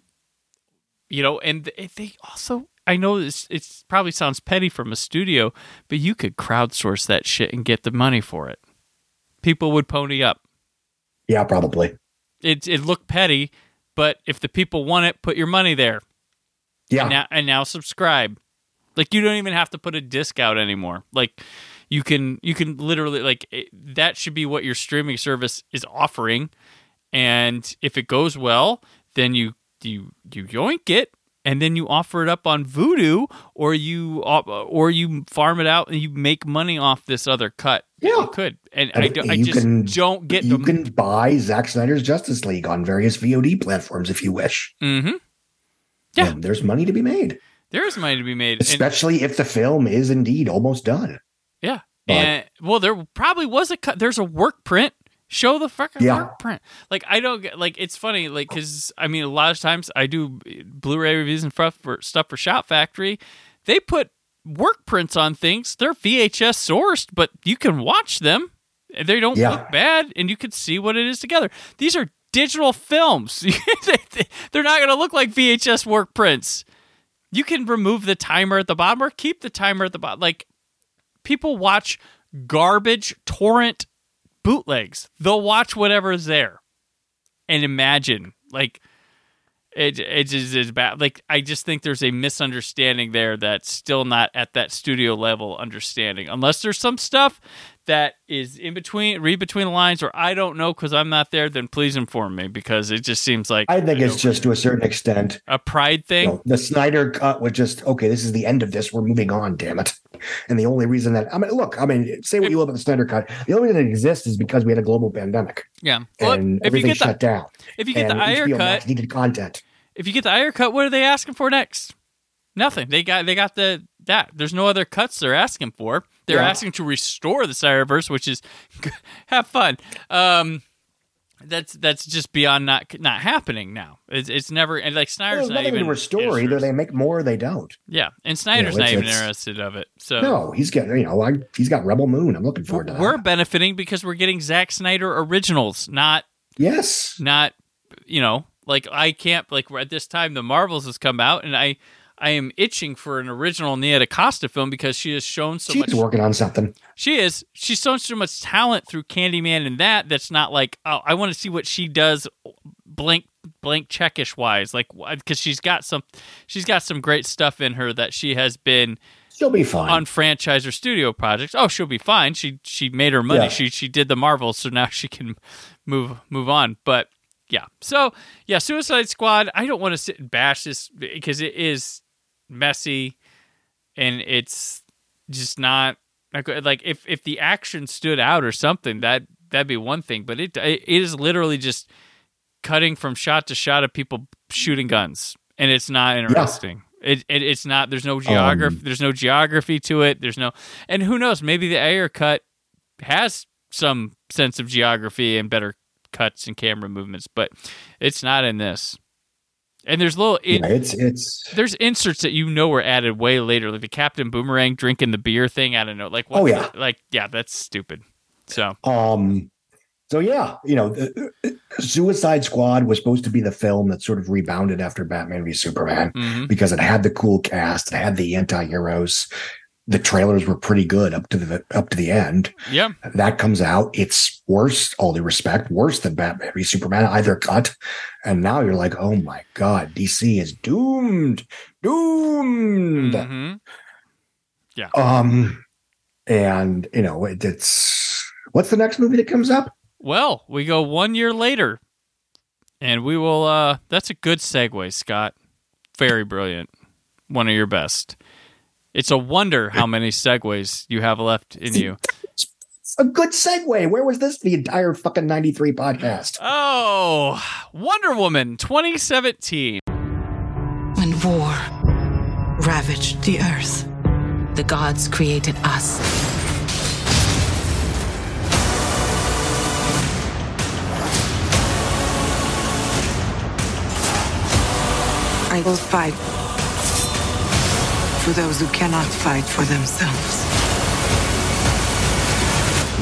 you know and they also i know this it's probably sounds petty from a studio but you could crowdsource that shit and get the money for it people would pony up yeah, probably. it it looked petty but if the people want it put your money there Yeah. and now, and now subscribe. Like you don't even have to put a disc out anymore. Like you can you can literally like it, that should be what your streaming service is offering. And if it goes well, then you you you yoink it and then you offer it up on Vudu or you or you farm it out and you make money off this other cut. Yeah. You could. And, And I, do, I just can- don't get you can buy Zack Snyder's Justice League on various VOD platforms if you wish. Mm-hmm. Yeah. And there's money to be made, There is money to be made. And- especially if the film is indeed almost done. Yeah. But- and well, there probably was a cut. There's a work print. Show the fucking Yeah. work print. Like I don't get. Like it's funny. Like because I mean, a lot of times I do Blu-ray reviews and stuff for stuff for Shout Factory. They put work prints on things. They're VHS sourced, but you can watch them. They don't Yeah. look bad, and you can see what it is together. These are digital films. They're not going to look like VHS work prints. You can remove the timer at the bottom or keep the timer at the bottom. Like people watch garbage torrent bootlegs. They'll watch whatever's there and imagine like it it just is bad. Like I just think there's a misunderstanding there that's still not at that studio level understanding. Unless there's some stuff that is in between, read between the lines, or I don't know because I'm not there. Then please inform me because it just seems like I think it's just to a certain extent. a pride you thing. know, the Snyder cut was just okay. This is the end of this. We're moving on. Damn it! And the only reason that I mean, look, I mean, say what you will about the Snyder cut. The only reason it exists is because we had a global pandemic Yeah. Well, and if you everything get the shut down. if you get the HBO cut, Max needed content. if you get the Ayer cut, what are they asking for next? Nothing. They got they got the that. There's no other cuts they're asking for. They're Yeah. asking to restore the Snyderverse, which is have fun. Um, that's that's just beyond not not happening now. It's it's never and like Well, Snyder's There's not even to restore. Either they make more or they don't. Yeah, and Snyder's You know, not even interested of it. So No, he's getting, you know, I, he's got Rebel Moon. I'm looking forward to that. we're benefiting because we're getting Zack Snyder originals, not yes. not you know like i can't like at this time the marvels has come out and i i am itching for an original nia DaCosta film because she has shown so She's much working on something. she is she's shown so much talent through candyman and that that's not like oh i want to see what she does blank blank checkish wise like because she's got some she's got some great stuff in her that she has been She'll be fine. on franchise or studio projects. Oh, she'll be fine. She she made her money. Yeah. She she did the Marvels, so now she can move move on. But yeah, so yeah, Suicide Squad. I don't want to sit and bash this because it is messy and it's just not like if if the action stood out or something that that'd be one thing. But it it is literally just cutting from shot to shot of people shooting guns, and it's not interesting. It, it it's not. There's no geography. Um, there's no geography to it. There's no, and who knows? Maybe the Ayer cut has some sense of geography and better cuts and camera movements, but it's not in this. And there's little in, Yeah, it's it's there's inserts that you know were added way later, like the Captain Boomerang drinking the beer thing. I don't know, like Oh, yeah. the- like yeah, that's stupid. So Um, so yeah, you know, the, Suicide Squad was supposed to be the film that sort of rebounded after Batman v Superman mhm. because it had the cool cast, it had the anti-heroes. The trailers were pretty good up to the up to the end. yeah, That comes out, it's worse, all due respect, worse than Batman v Superman, either cut. And now you're like, oh my god, DC is doomed, doomed. mhm. Um, and you know, it, it's what's the next movie that comes up? Well, we go one year later, and we will. uh That's a good segue, Scott. Very brilliant. One of your best. It's a wonder how many segues you have left in you. A good segue. Where was this the entire fucking 93 podcast? Oh, Wonder Woman 2017. When war ravaged the earth, the gods created us. I will fight for those who cannot fight for themselves.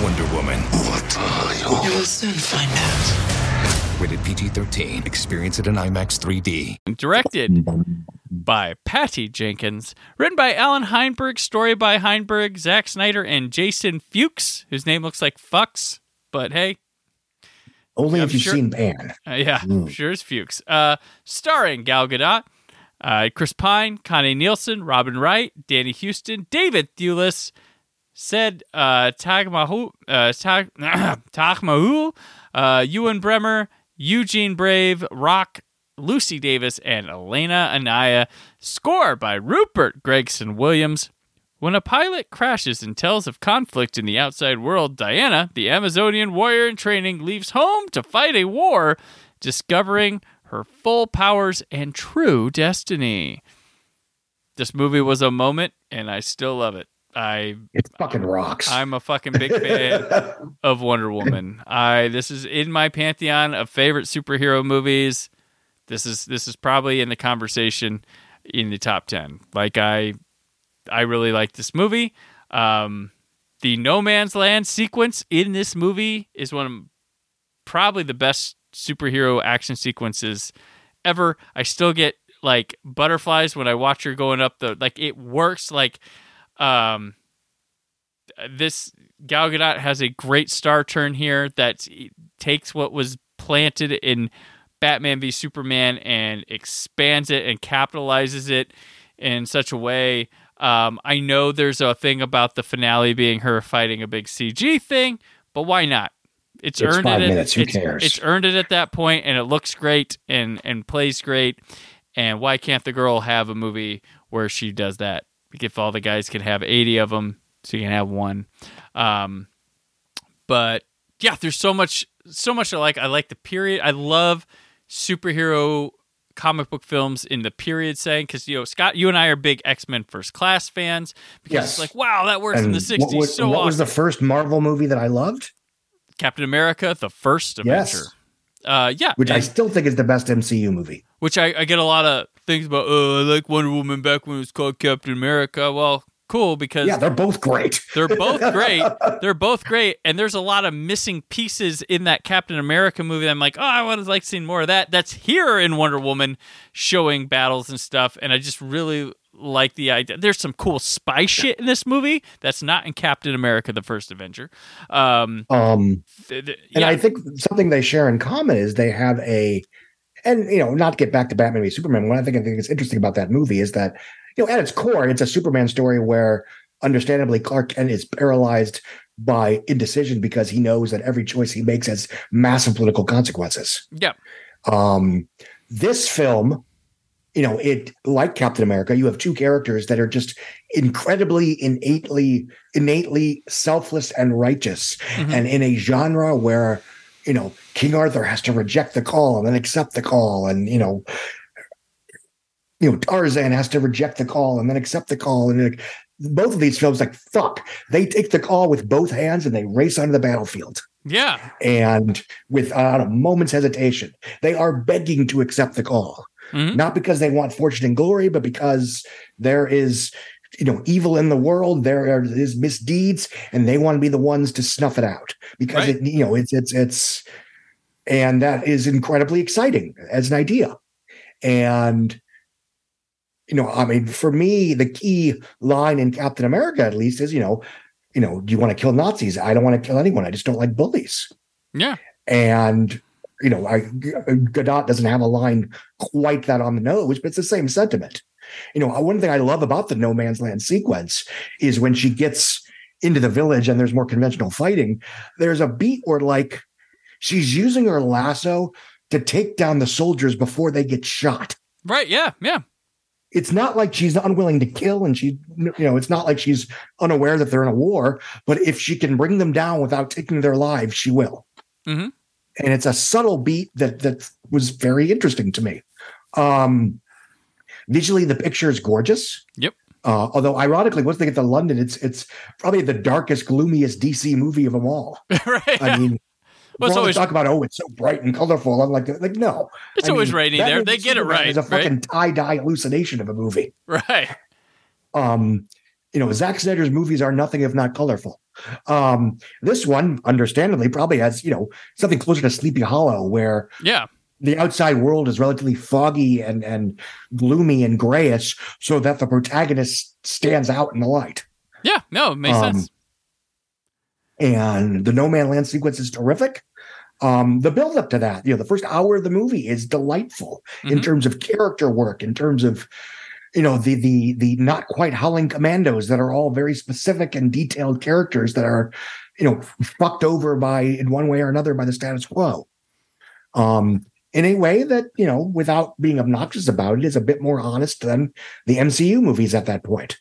Wonder Woman. What are You You will soon find out. Rated PG 13. Experience it in IMAX 3D. Directed by Patty Jenkins. Written by Allan Heinberg. Story by Heinberg, Zack Snyder, and Jason Fuchs, whose name looks like Fucks. But hey, Only I'm if you've sure- seen Pan. Uh, yeah, Mm. sure is Fuchs. Uh, starring Gal Gadot, uh, Chris Pine, Connie Nielsen, Robin Wright, Danny Huston, David Thewlis, Saïd uh, Taghmaoui, uh, Tag, Taghmaoui, uh, Ewen Bremner, Eugene Brave, Rock, Lucy Davis, and Elena Anaya. Score by Rupert Gregson Williams. When a pilot crashes and tells of conflict in the outside world, Diana, the Amazonian warrior in training, leaves home to fight a war, discovering her full powers and true destiny. This movie was a moment, and I still love it. I It fucking rocks. I'm a fucking big fan of Wonder Woman. I this is in my pantheon of favorite superhero movies. This is this is probably in the conversation in the top 10. Like I I really like this movie. Um the No Man's Land sequence in this movie is one of probably the best superhero action sequences ever. I still get like butterflies when I watch her going up the like it works like um this Gal Gadot has a great star turn here that takes what was planted in Batman v Superman and expands it and capitalizes it in such a way. Um, I know there's a thing about the finale being her fighting a big CG thing, but why not? It's, It's earned five it. at- minutes, who it's, cares? It's earned it at that point, and it looks great and and plays great. And why can't the girl have a movie where she does that? If all the guys can have 80 of them, so you can have one. Um, but yeah, there's so much, so much I like. I like the period. I love superhero comic book films in the period setting because you know Scott, you and I are big X Men First Class fans because Yes. it's like wow, that works in the 60s. what, was, so what awesome. was the first Marvel movie that I loved? Captain America, the first Avenger. Yes. Uh, yeah, Which I still think is the best MCU movie. which I, I get a lot of things about. Oh, I like Wonder Woman back when it was called Captain America. Well, cool because Yeah, they're both great. they're both great. They're both great, and there's a lot of missing pieces in that Captain America movie. That I'm like, oh, I would have liked seeing more of that. That's here in Wonder Woman, showing battles and stuff, and I just really like the idea. There's some cool spy shit in this movie that's not in Captain America: The First Avenger. Um, Um, th- th- and I think something they share in common is they have a, and you know, not get back to Batman v Superman. One I think I think is interesting about that movie is that you know, at its core, it's a Superman story where, understandably, Clark Kent is paralyzed by indecision because he knows that every choice he makes has massive political consequences. yeah, Um, this film, you know, it like Captain America, you have two characters that are just incredibly innately, innately selfless and righteous, Mhm. and in a genre where, you know, King Arthur has to reject the call and then accept the call, and you know. You know, Tarzan has to reject the call and then accept the call, and like, both of these films, like fuck, they take the call with both hands and they race onto the battlefield yeah, and without a moment's hesitation, they are begging to accept the call. Mhm. not because they want fortune and glory, but because there is, you know, evil in the world. There is misdeeds, and they want to be the ones to snuff it out because Right. it, you know, it's it's it's, and that is incredibly exciting as an idea, and. You know, I mean, for me, the key line in Captain America, at least, is you know, you know, do you want to kill Nazis? I don't want to kill anyone. I just don't like bullies. Yeah. And you know, I, Gadot doesn't have a line quite that on the nose, but it's the same sentiment. You know, one thing I love about the No Man's Land sequence is when she gets into the village and there's more conventional fighting. There's a beat where like she's using her lasso to take down the soldiers before they get shot Right. Yeah. Yeah. it's not like she's unwilling to kill and she you know it's not like she's unaware that they're in a war but if she can bring them down without taking their lives she will Mhm. And it's a subtle beat that that was very interesting to me um visually the picture is gorgeous Yep. uh, although ironically once they get to london it's it's probably the darkest gloomiest dc movie of them all right. i mean Well, it's always- talk about oh it's so bright and colorful i'm like like no It's I always mean, rainy there. They get it right, is a right? fucking tie-dye hallucination of a movie right. um you know Zack Snyder's movies are nothing if not colorful um this one understandably probably has you know something closer to sleepy hollow where Yeah. the outside world is relatively foggy and and gloomy and grayish so that the protagonist stands out in the light Yeah. No, it makes Um, sense. and the no man land sequence is terrific um the build up to that you know the first hour of the movie is delightful in Mhm. terms of character work in terms of you know the the the not quite howling commandos that are all very specific and detailed characters that are you know fucked over by in one way or another by the status quo. Um in a way that you know without being obnoxious about it is a bit more honest than the mcu movies at that point.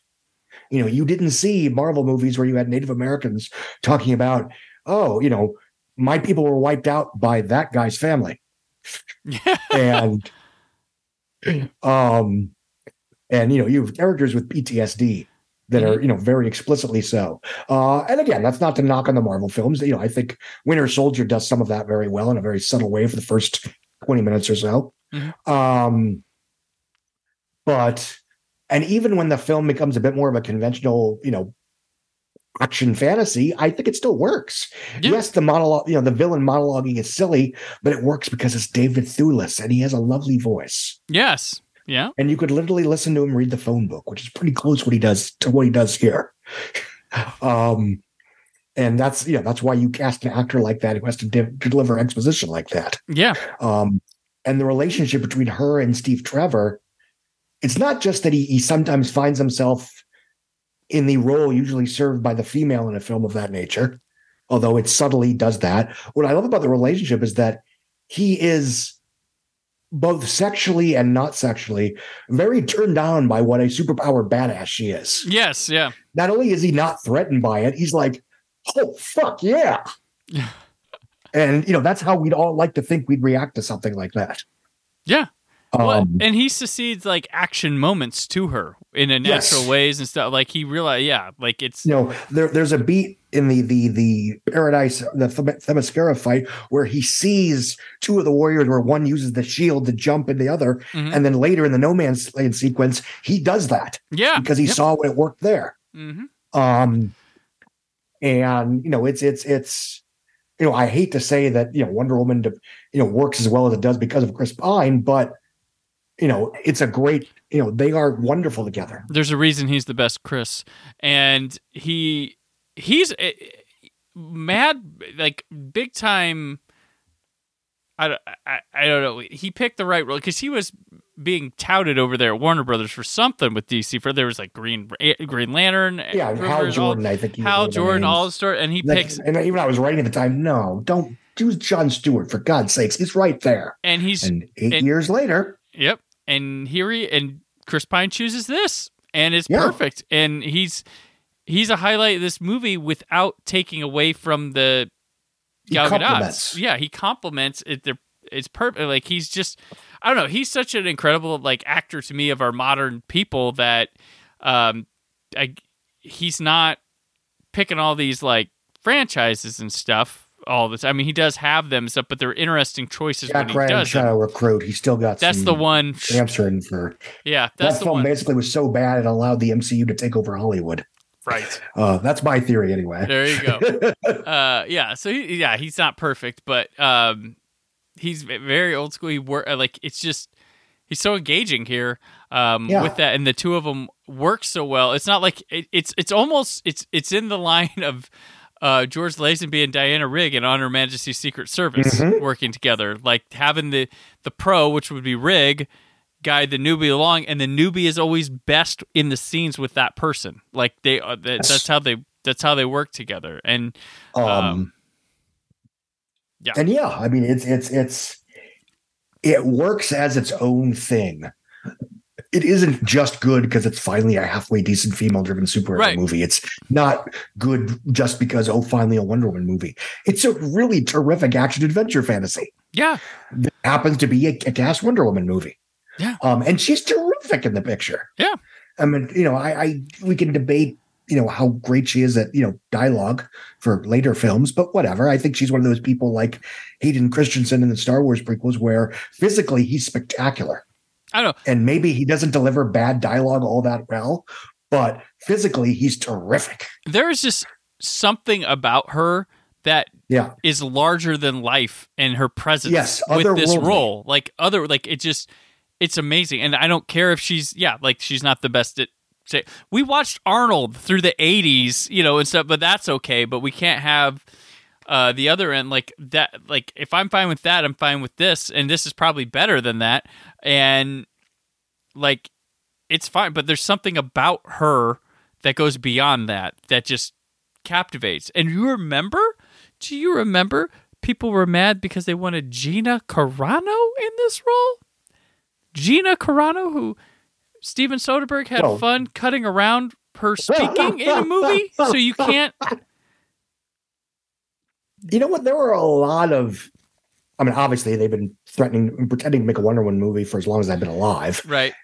You know you didn't see marvel movies where you had native americans talking about oh you know my people were wiped out by that guy's family. And um and you know you have characters with ptsd that are you know very explicitly so uh and again that's not to knock on the marvel films you know i think winter soldier does some of that very well in a very subtle way for the first 20 minutes or so Mhm. um but and even when the film becomes a bit more of a conventional you know action fantasy i think it still works Yeah. yes the monologue you know the villain monologuing is silly but it works because it's david thewlis and he has a lovely voice Yes. Yeah. and you could literally listen to him read the phone book, which is pretty close what he does to what he does here. um, and that's know that's why you cast an actor like that who has to de- deliver exposition like that. Yeah. Um, and the relationship between her and Steve Trevor, it's not just that he, he sometimes finds himself in the role usually served by the female in a film of that nature, although it subtly does that. What I love about the relationship is that he is both sexually and not sexually very turned on by what a superpower badass she is. Yes. Yeah. Not only is he not threatened by it, he's like, oh fuck yeah. and you know, that's how we'd all like to think we'd react to something like that. Yeah. Well, Um, and he succeeds like action moments to her in a natural Yes. ways and stuff. Like he realized, yeah, like it's you know, there, there's a beat in the the the paradise the Them- Themyscira fight where he sees two of the warriors where one uses the shield to jump in the other, Mhm. and then later in the no man's land sequence he does that yeah because he Yep. saw when it worked there. Mhm. Um, and you know, it's it's it's you know, I hate to say that you know Wonder Woman, you know, works as well as it does because of Chris Pine, but you know, it's a great you know they are wonderful together. There's a reason he's the best, Chris, and he he's eh, mad like big time. I, don't- I, I don't know. He picked the right role because he was being touted over there at Warner Brothers for something with DC. For there was like Green eh, Green Lantern, eh, Yeah, Hal Rivers, all- Jordan, I think he was one Hal Jordan, all the story, and he Like, picks and even I was writing at the time. No, don't choose John Stewart for God's sakes. He's right there. and he's And eight and- years later, Yep. And here he and Chris Pine chooses this, and it's Yeah. perfect. And he's he's a highlight of this movie without taking away from the He Gal compliments. Yeah, he compliments it. They're, it's perfect. Like he's just, I don't know. He's such an incredible like actor to me of our modern people that, um, I he's not picking all these like franchises and stuff all this. I mean, he does have them stuff, but they're interesting choices Jack when he Ryan does them. Shadow Recruit. He still got. That's some the one. answering for Yeah, that's that the film. one. Basically, was so bad it allowed the MCU to take over Hollywood. Right. Uh, that's my theory, anyway. There you go. uh, yeah. So he, yeah, he's not perfect, but um, he's very old school. He work like it's just he's so engaging here um, Yeah. with that, and the two of them work so well. It's not like it, it's it's almost it's it's in the line of. Uh, George Lazenby and Diana Rigg and On Her Majesty's Secret Service Mhm. working together, like having the the pro, which would be Rigg, guide the newbie along, and the newbie is always best in the scenes with that person. Like they, uh, that, Yes. that's how they that's how they work together. And Um, yeah. and yeah, I mean, it's it's it's it works as its own thing. It isn't just good because it's finally a halfway decent female-driven superhero Right. movie. It's not good just because oh, finally a Wonder Woman movie. It's a really terrific action adventure fantasy. yeah, that happens to be a kick-ass Wonder Woman movie. Yeah. Um, and she's terrific in the picture. Yeah. I mean, you know, I, I we can debate, you know, how great she is at, you know, dialogue for later films, but whatever. I think she's one of those people like Hayden Christensen in the Star Wars prequels where physically he's spectacular. I don't know. And maybe he doesn't deliver bad dialogue all that well, but physically he's terrific. There is just something about her that Yeah. is larger than life and her presence Yes, with this role. Like other, like it just, it's amazing. And I don't care if she's, yeah, like she's not the best at. Say, we watched Arnold through the '80s, you know, and stuff, but that's okay. But we can't have uh, the other end like that. Like if I'm fine with that, I'm fine with this, and this is probably better than that. And like it's fine, but there's something about her that goes beyond that that just captivates. And you remember? Do you remember people were mad because they wanted Gina Carano in this role? Gina Carano, who Steven Soderbergh had fun cutting around her speaking in a movie, so you can't. You know what? There were a lot of. I mean, obviously, they've been threatening, pretending to make a Wonder Woman movie for as long as I've been alive. Right.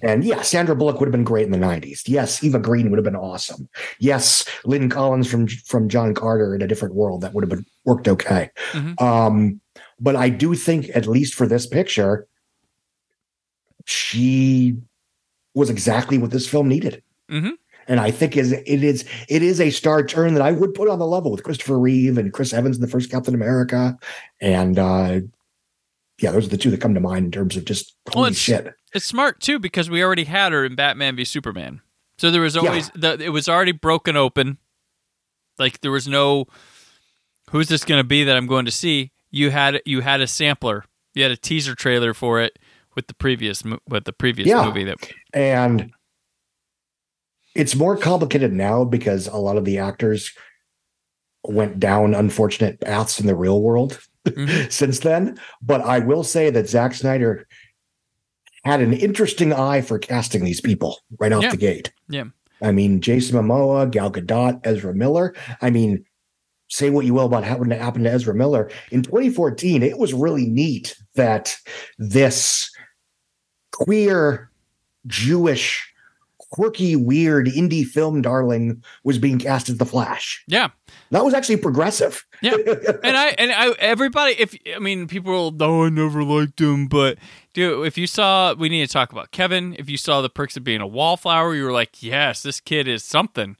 And yeah, Sandra Bullock would have been great in the '90s. Yes, Eva Green would have been awesome. Yes, Lynn Collins from from John Carter in a different world that would have been worked okay. Mhm. Um, but I do think, at least for this picture, she was exactly what this film needed. Mhm. And I think is it is it is a star turn that I would put on the level with Christopher Reeve and Chris Evans in the first Captain America, and uh, yeah, those are the two that come to mind in terms of just Well, holy it's- shit. It's smart too because we already had her in Batman v Superman, so there was Yeah. always the, it was already broken open. Like there was no, who's this going to be that I'm going to see? You had you had a sampler, you had a teaser trailer for it with the previous with the previous Yeah. movie that And it's more complicated now because a lot of the actors went down unfortunate paths in the real world Mhm. since then. But I will say that Zack Snyder had an interesting eye for casting these people right off Yeah. the gate. yeah I mean, Jason Momoa, Gal Gadot, Ezra Miller. I mean, say what you will about what happened to Ezra Miller in 2014. It was really neat that this queer, Jewish, quirky, weird indie film darling was being cast as the Flash. yeah That was actually progressive. yeah. and I and I everybody if I mean people oh I never liked him but dude if you saw we need to talk about Kevin if you saw the perks of being a wallflower you were like yes this kid is something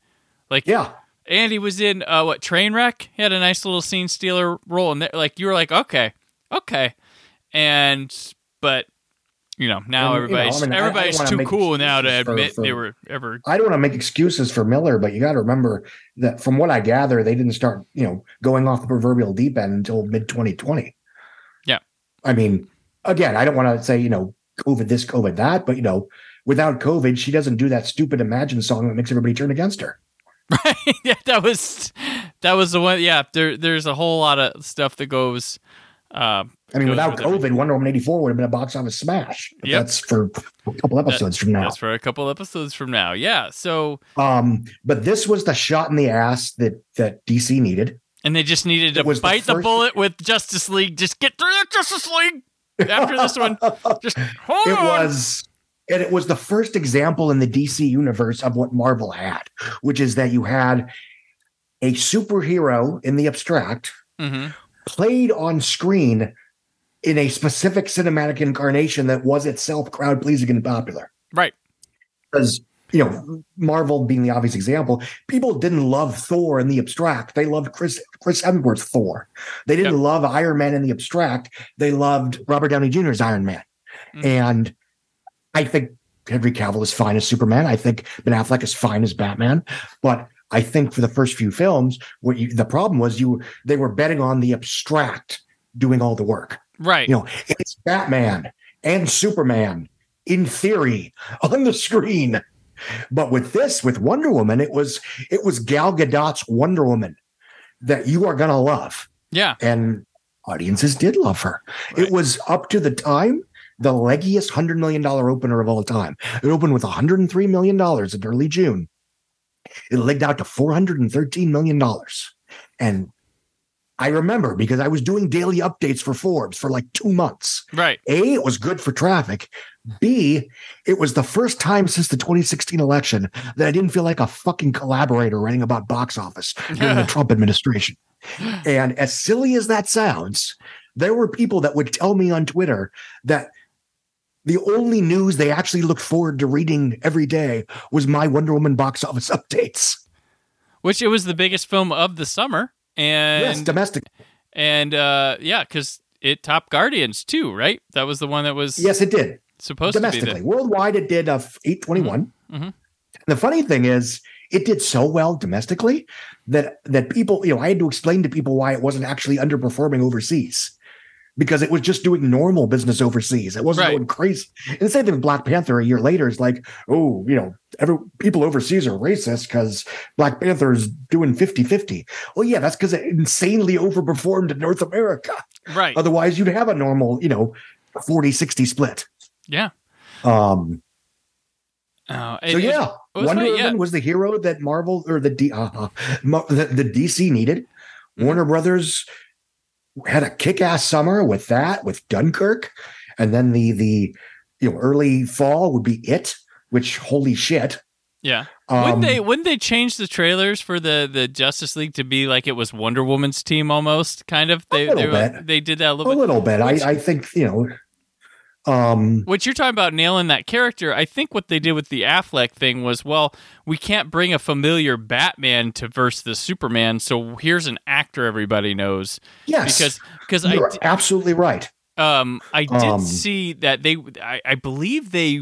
like yeah. and he was in uh, what Trainwreck. He had a nice little scene stealer role, and like you were like, okay, okay, and but you know now And, you know, everybody's I mean, I- I everybody's too cool now to excuses for- admit for- they were ever. I don't want to make excuses for Miller, but you got to remember that from what I gather, they didn't start, you know, going off the proverbial deep end until mid 2020. Yeah. I mean, again, I don't want to say, you know, COVID this, COVID that, but, you know, without COVID, she doesn't do that stupid Imagine song that makes everybody turn against her. Right? yeah, that was that was the one. Yeah, there there's a whole lot of stuff that goes. Uh, I mean, without with everything. COVID, Wonder Woman 84 would have been a box office smash. Yep. That's for a couple episodes from now. That's for a couple episodes from now. Yeah. So Um, but this was the shot in the ass that that DC needed. and they just needed to the bite the, first- bullet with Justice League. Just get through the Justice League after this one. Just hold it on. was and it was the first example in the DC universe of what Marvel had, which is that you had a superhero in the abstract Mhm. Played on screen in a specific cinematic incarnation that was itself crowd pleasing and popular. Right. Because, you know, Marvel being the obvious example, people didn't love Thor in the abstract. They loved Chris Chris Hemsworth Thor. They didn't love Iron Man in the abstract. They loved Robert Downey Jr.'s Iron Man. Mm-hmm. And I think Henry Cavill is fine as Superman. I think Ben Affleck is fine as Batman. But I think for the first few films, what you, the problem was you they were betting on the abstract doing all the work. Right. You know, it's Batman and Superman in theory on the screen. But with this, with Wonder Woman, it was it was Gal Gadot's Wonder Woman that you are gonna love. Yeah. And audiences did love her. It was up to the time the leggiest hundred million dollar opener of all time. It opened with 103 million dollars in early June. It legged out to 413 million dollars. And I remember because I was doing daily updates for Forbes for like two months. Right. A, it was good for traffic. B, it was the first time since the 2016 election that I didn't feel like a fucking collaborator writing about box office during the Trump administration. And as silly as that sounds, there were people that would tell me on Twitter that the only news they actually looked forward to reading every day was my Wonder Woman box office updates. Which it was the biggest film of the summer. And yes, domestic. And uh yeah, because it topped Guardians too, right? That was the one that was Yes, it did. supposed to be domestically. Worldwide, it did uh, 821. Mhm. The funny thing is, it did so well domestically that that people, you know, I had to explain to people why it wasn't actually underperforming overseas because it was just doing normal business overseas. It wasn't Right. going crazy. And the same thing with Black Panther a year later is like, oh, you know, every people overseas are racist because Black Panther is doing 50 50. Well, yeah, that's because it insanely overperformed in North America. Right. Otherwise, you'd have a normal, you know, 40 60 split. Yeah. Um, so it- it- yeah, it was Wonder funny, Woman yeah. was the hero that Marvel or the D, uh, the, the DC needed. Warner Brothers had a kick-ass summer with that, with Dunkirk, and then the the you know early fall would be it. Which holy shit! Yeah. Um, wouldn't they wouldn't they change the trailers for the the Justice League to be like it was Wonder Woman's team almost kind of? They little they, bit. they did that a A little bit. little bit. I I think you know. Um, What you're talking about nailing that character, I think what they did with the Affleck thing was, well, we can't bring a familiar Batman to verse the Superman, so here's an actor everybody knows. Yes. because because I you're absolutely right. um I did Um, see that they I, I believe they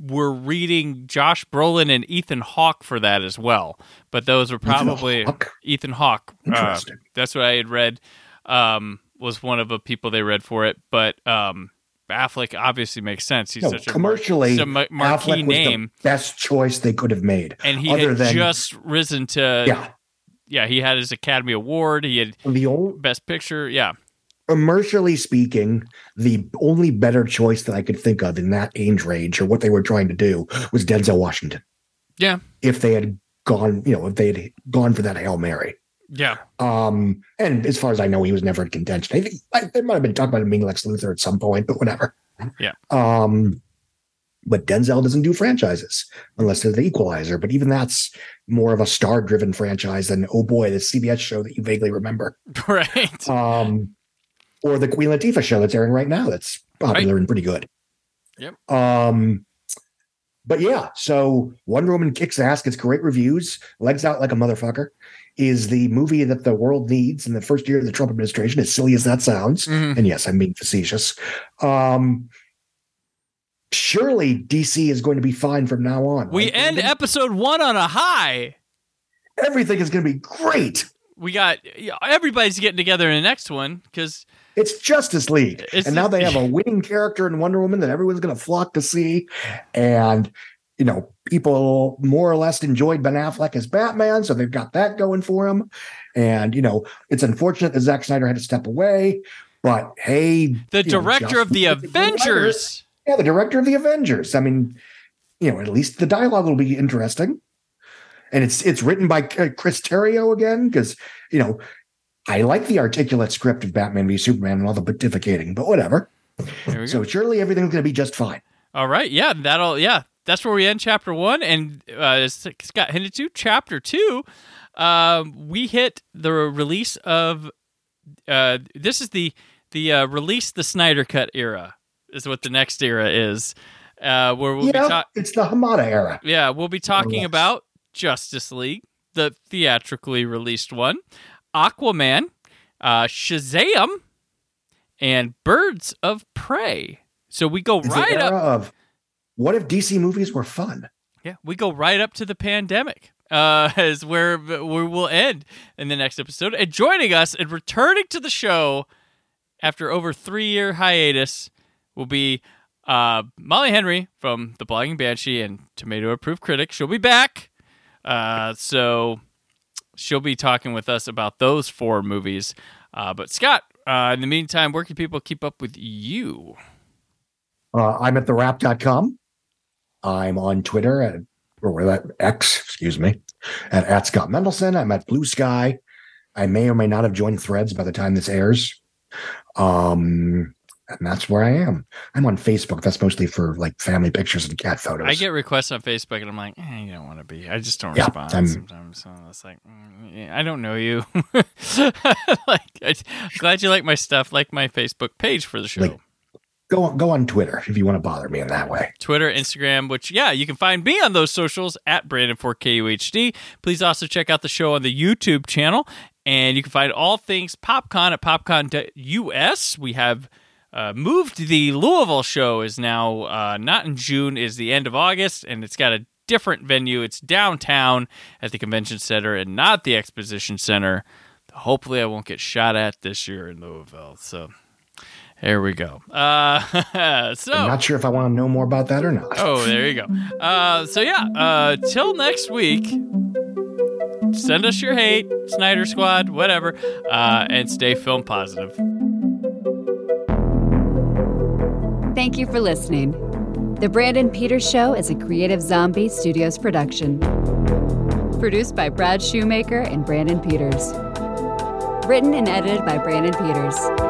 were reading Josh Brolin and Ethan Hawke for that as well, but those were probably Hawke? Ethan Hawke. Uh, Interesting. that's what I had read. Um, was one of the people they read for it, but um, Affleck obviously makes sense. He's No, such a commercially, a marquee Affleck was name, the best choice they could have made, and he other had than just risen to yeah. yeah. He had his Academy Award. He had The only Best Picture. Yeah, commercially speaking, the only better choice that I could think of in that age range or what they were trying to do was Denzel Washington. yeah, If they had gone, you know, if they had gone for that Hail Mary. Yeah. Um, and as far as I know, he was never in contention. I think I, they might have been talking about him being Lex Luthor at some point, but whatever. Yeah. Um, but Denzel doesn't do franchises unless they're the equalizer. But even that's more of a star driven franchise than, oh boy, the CBS show that you vaguely remember. right. um, or the Queen Latifah show that's airing right now. That's popular and pretty good. Yep. Um, but yeah, so Wonder Woman kicks ass, gets great reviews, legs out like a motherfucker. Is the movie that the world needs in the first year of the Trump administration, as silly as that sounds. Mhm. And yes, I'm being facetious. Um, surely DC is going to be fine from now on. We right? end episode one on a high. Everything is going to be great. We got everybody's getting together in the next one because It's Justice League. It's- and now they have a winning character in Wonder Woman that everyone's going to flock to see. And, you know, people more or less enjoyed Ben Affleck as Batman. So they've got that going for him. And, you know, it's unfortunate that Zack Snyder had to step away. But hey, the you know, director of the Justice League is a good writer. Avengers. Yeah, the director of the Avengers. I mean, you know, at least the dialogue will be interesting. And it's it's written by uh, Chris Terrio again because you know I like the articulate script of Batman v Superman and all the pontificating, but whatever. We go. So surely everything's going to be just fine. All right, yeah, that'll yeah, that's where we end chapter one, and uh, as Scott hinted to, chapter two, um, we hit the release of uh, this is the the uh, release the Snyder cut era is what the next era is. Uh, where we'll yeah, be ta- it's the Hamada era. yeah, we'll be talking about Justice League, the theatrically released one, Aquaman, uh, Shazam, and Birds of Prey. So we go It's right up. of what if DC movies were fun? Yeah, we go right up to the pandemic. Uh, is where where we'll end in the next episode. And joining us and returning to the show after over three year hiatus will be uh, Molly Henery from the Blogging Banshee and Tomato Approved Critic. She'll be back. Uh, so she'll be talking with us about those four movies. Uh, but Scott, uh, in the meantime, where can people keep up with you? Uh, I'm at thewrap.com. I'm on Twitter at or that X, excuse me, at, at Scott Mendelson. I'm at Blue Sky. I may or may not have joined Threads by the time this airs. Um, and that's where I am. I'm on Facebook. That's mostly for like family pictures and cat photos. I get requests on Facebook, and I'm like, eh, you don't want to be. I just don't Yeah, respond I'm- sometimes. So it's like, mm, yeah, I don't know you. like, I, am glad you like my stuff, like my Facebook page for the show. Like- go on, go on Twitter if you want to bother me in that way. Twitter, Instagram, which, yeah, you can find me on those socials at Brandon4KUHD. Please also check out the show on the YouTube channel. And you can find all things PopCon at popcon.us. We have uh, moved the Louisville show is now uh, not in June, is the end of August, and it's got a different venue. It's downtown at the convention center and not the exposition center. Hopefully, I won't get shot at this year in Louisville. So there we go. Uh, so I'm not sure if I want to know more about that or not. Oh, there you go. Uh, so yeah, uh, till next week. Send us your hate, Snyder Squad, whatever, uh, and stay film positive. Thank you for listening. The Brandon Peters Show is a Creative Zombie Studios production. Produced by Brad Shoemaker and Brandon Peters. Written and edited by Brandon Peters.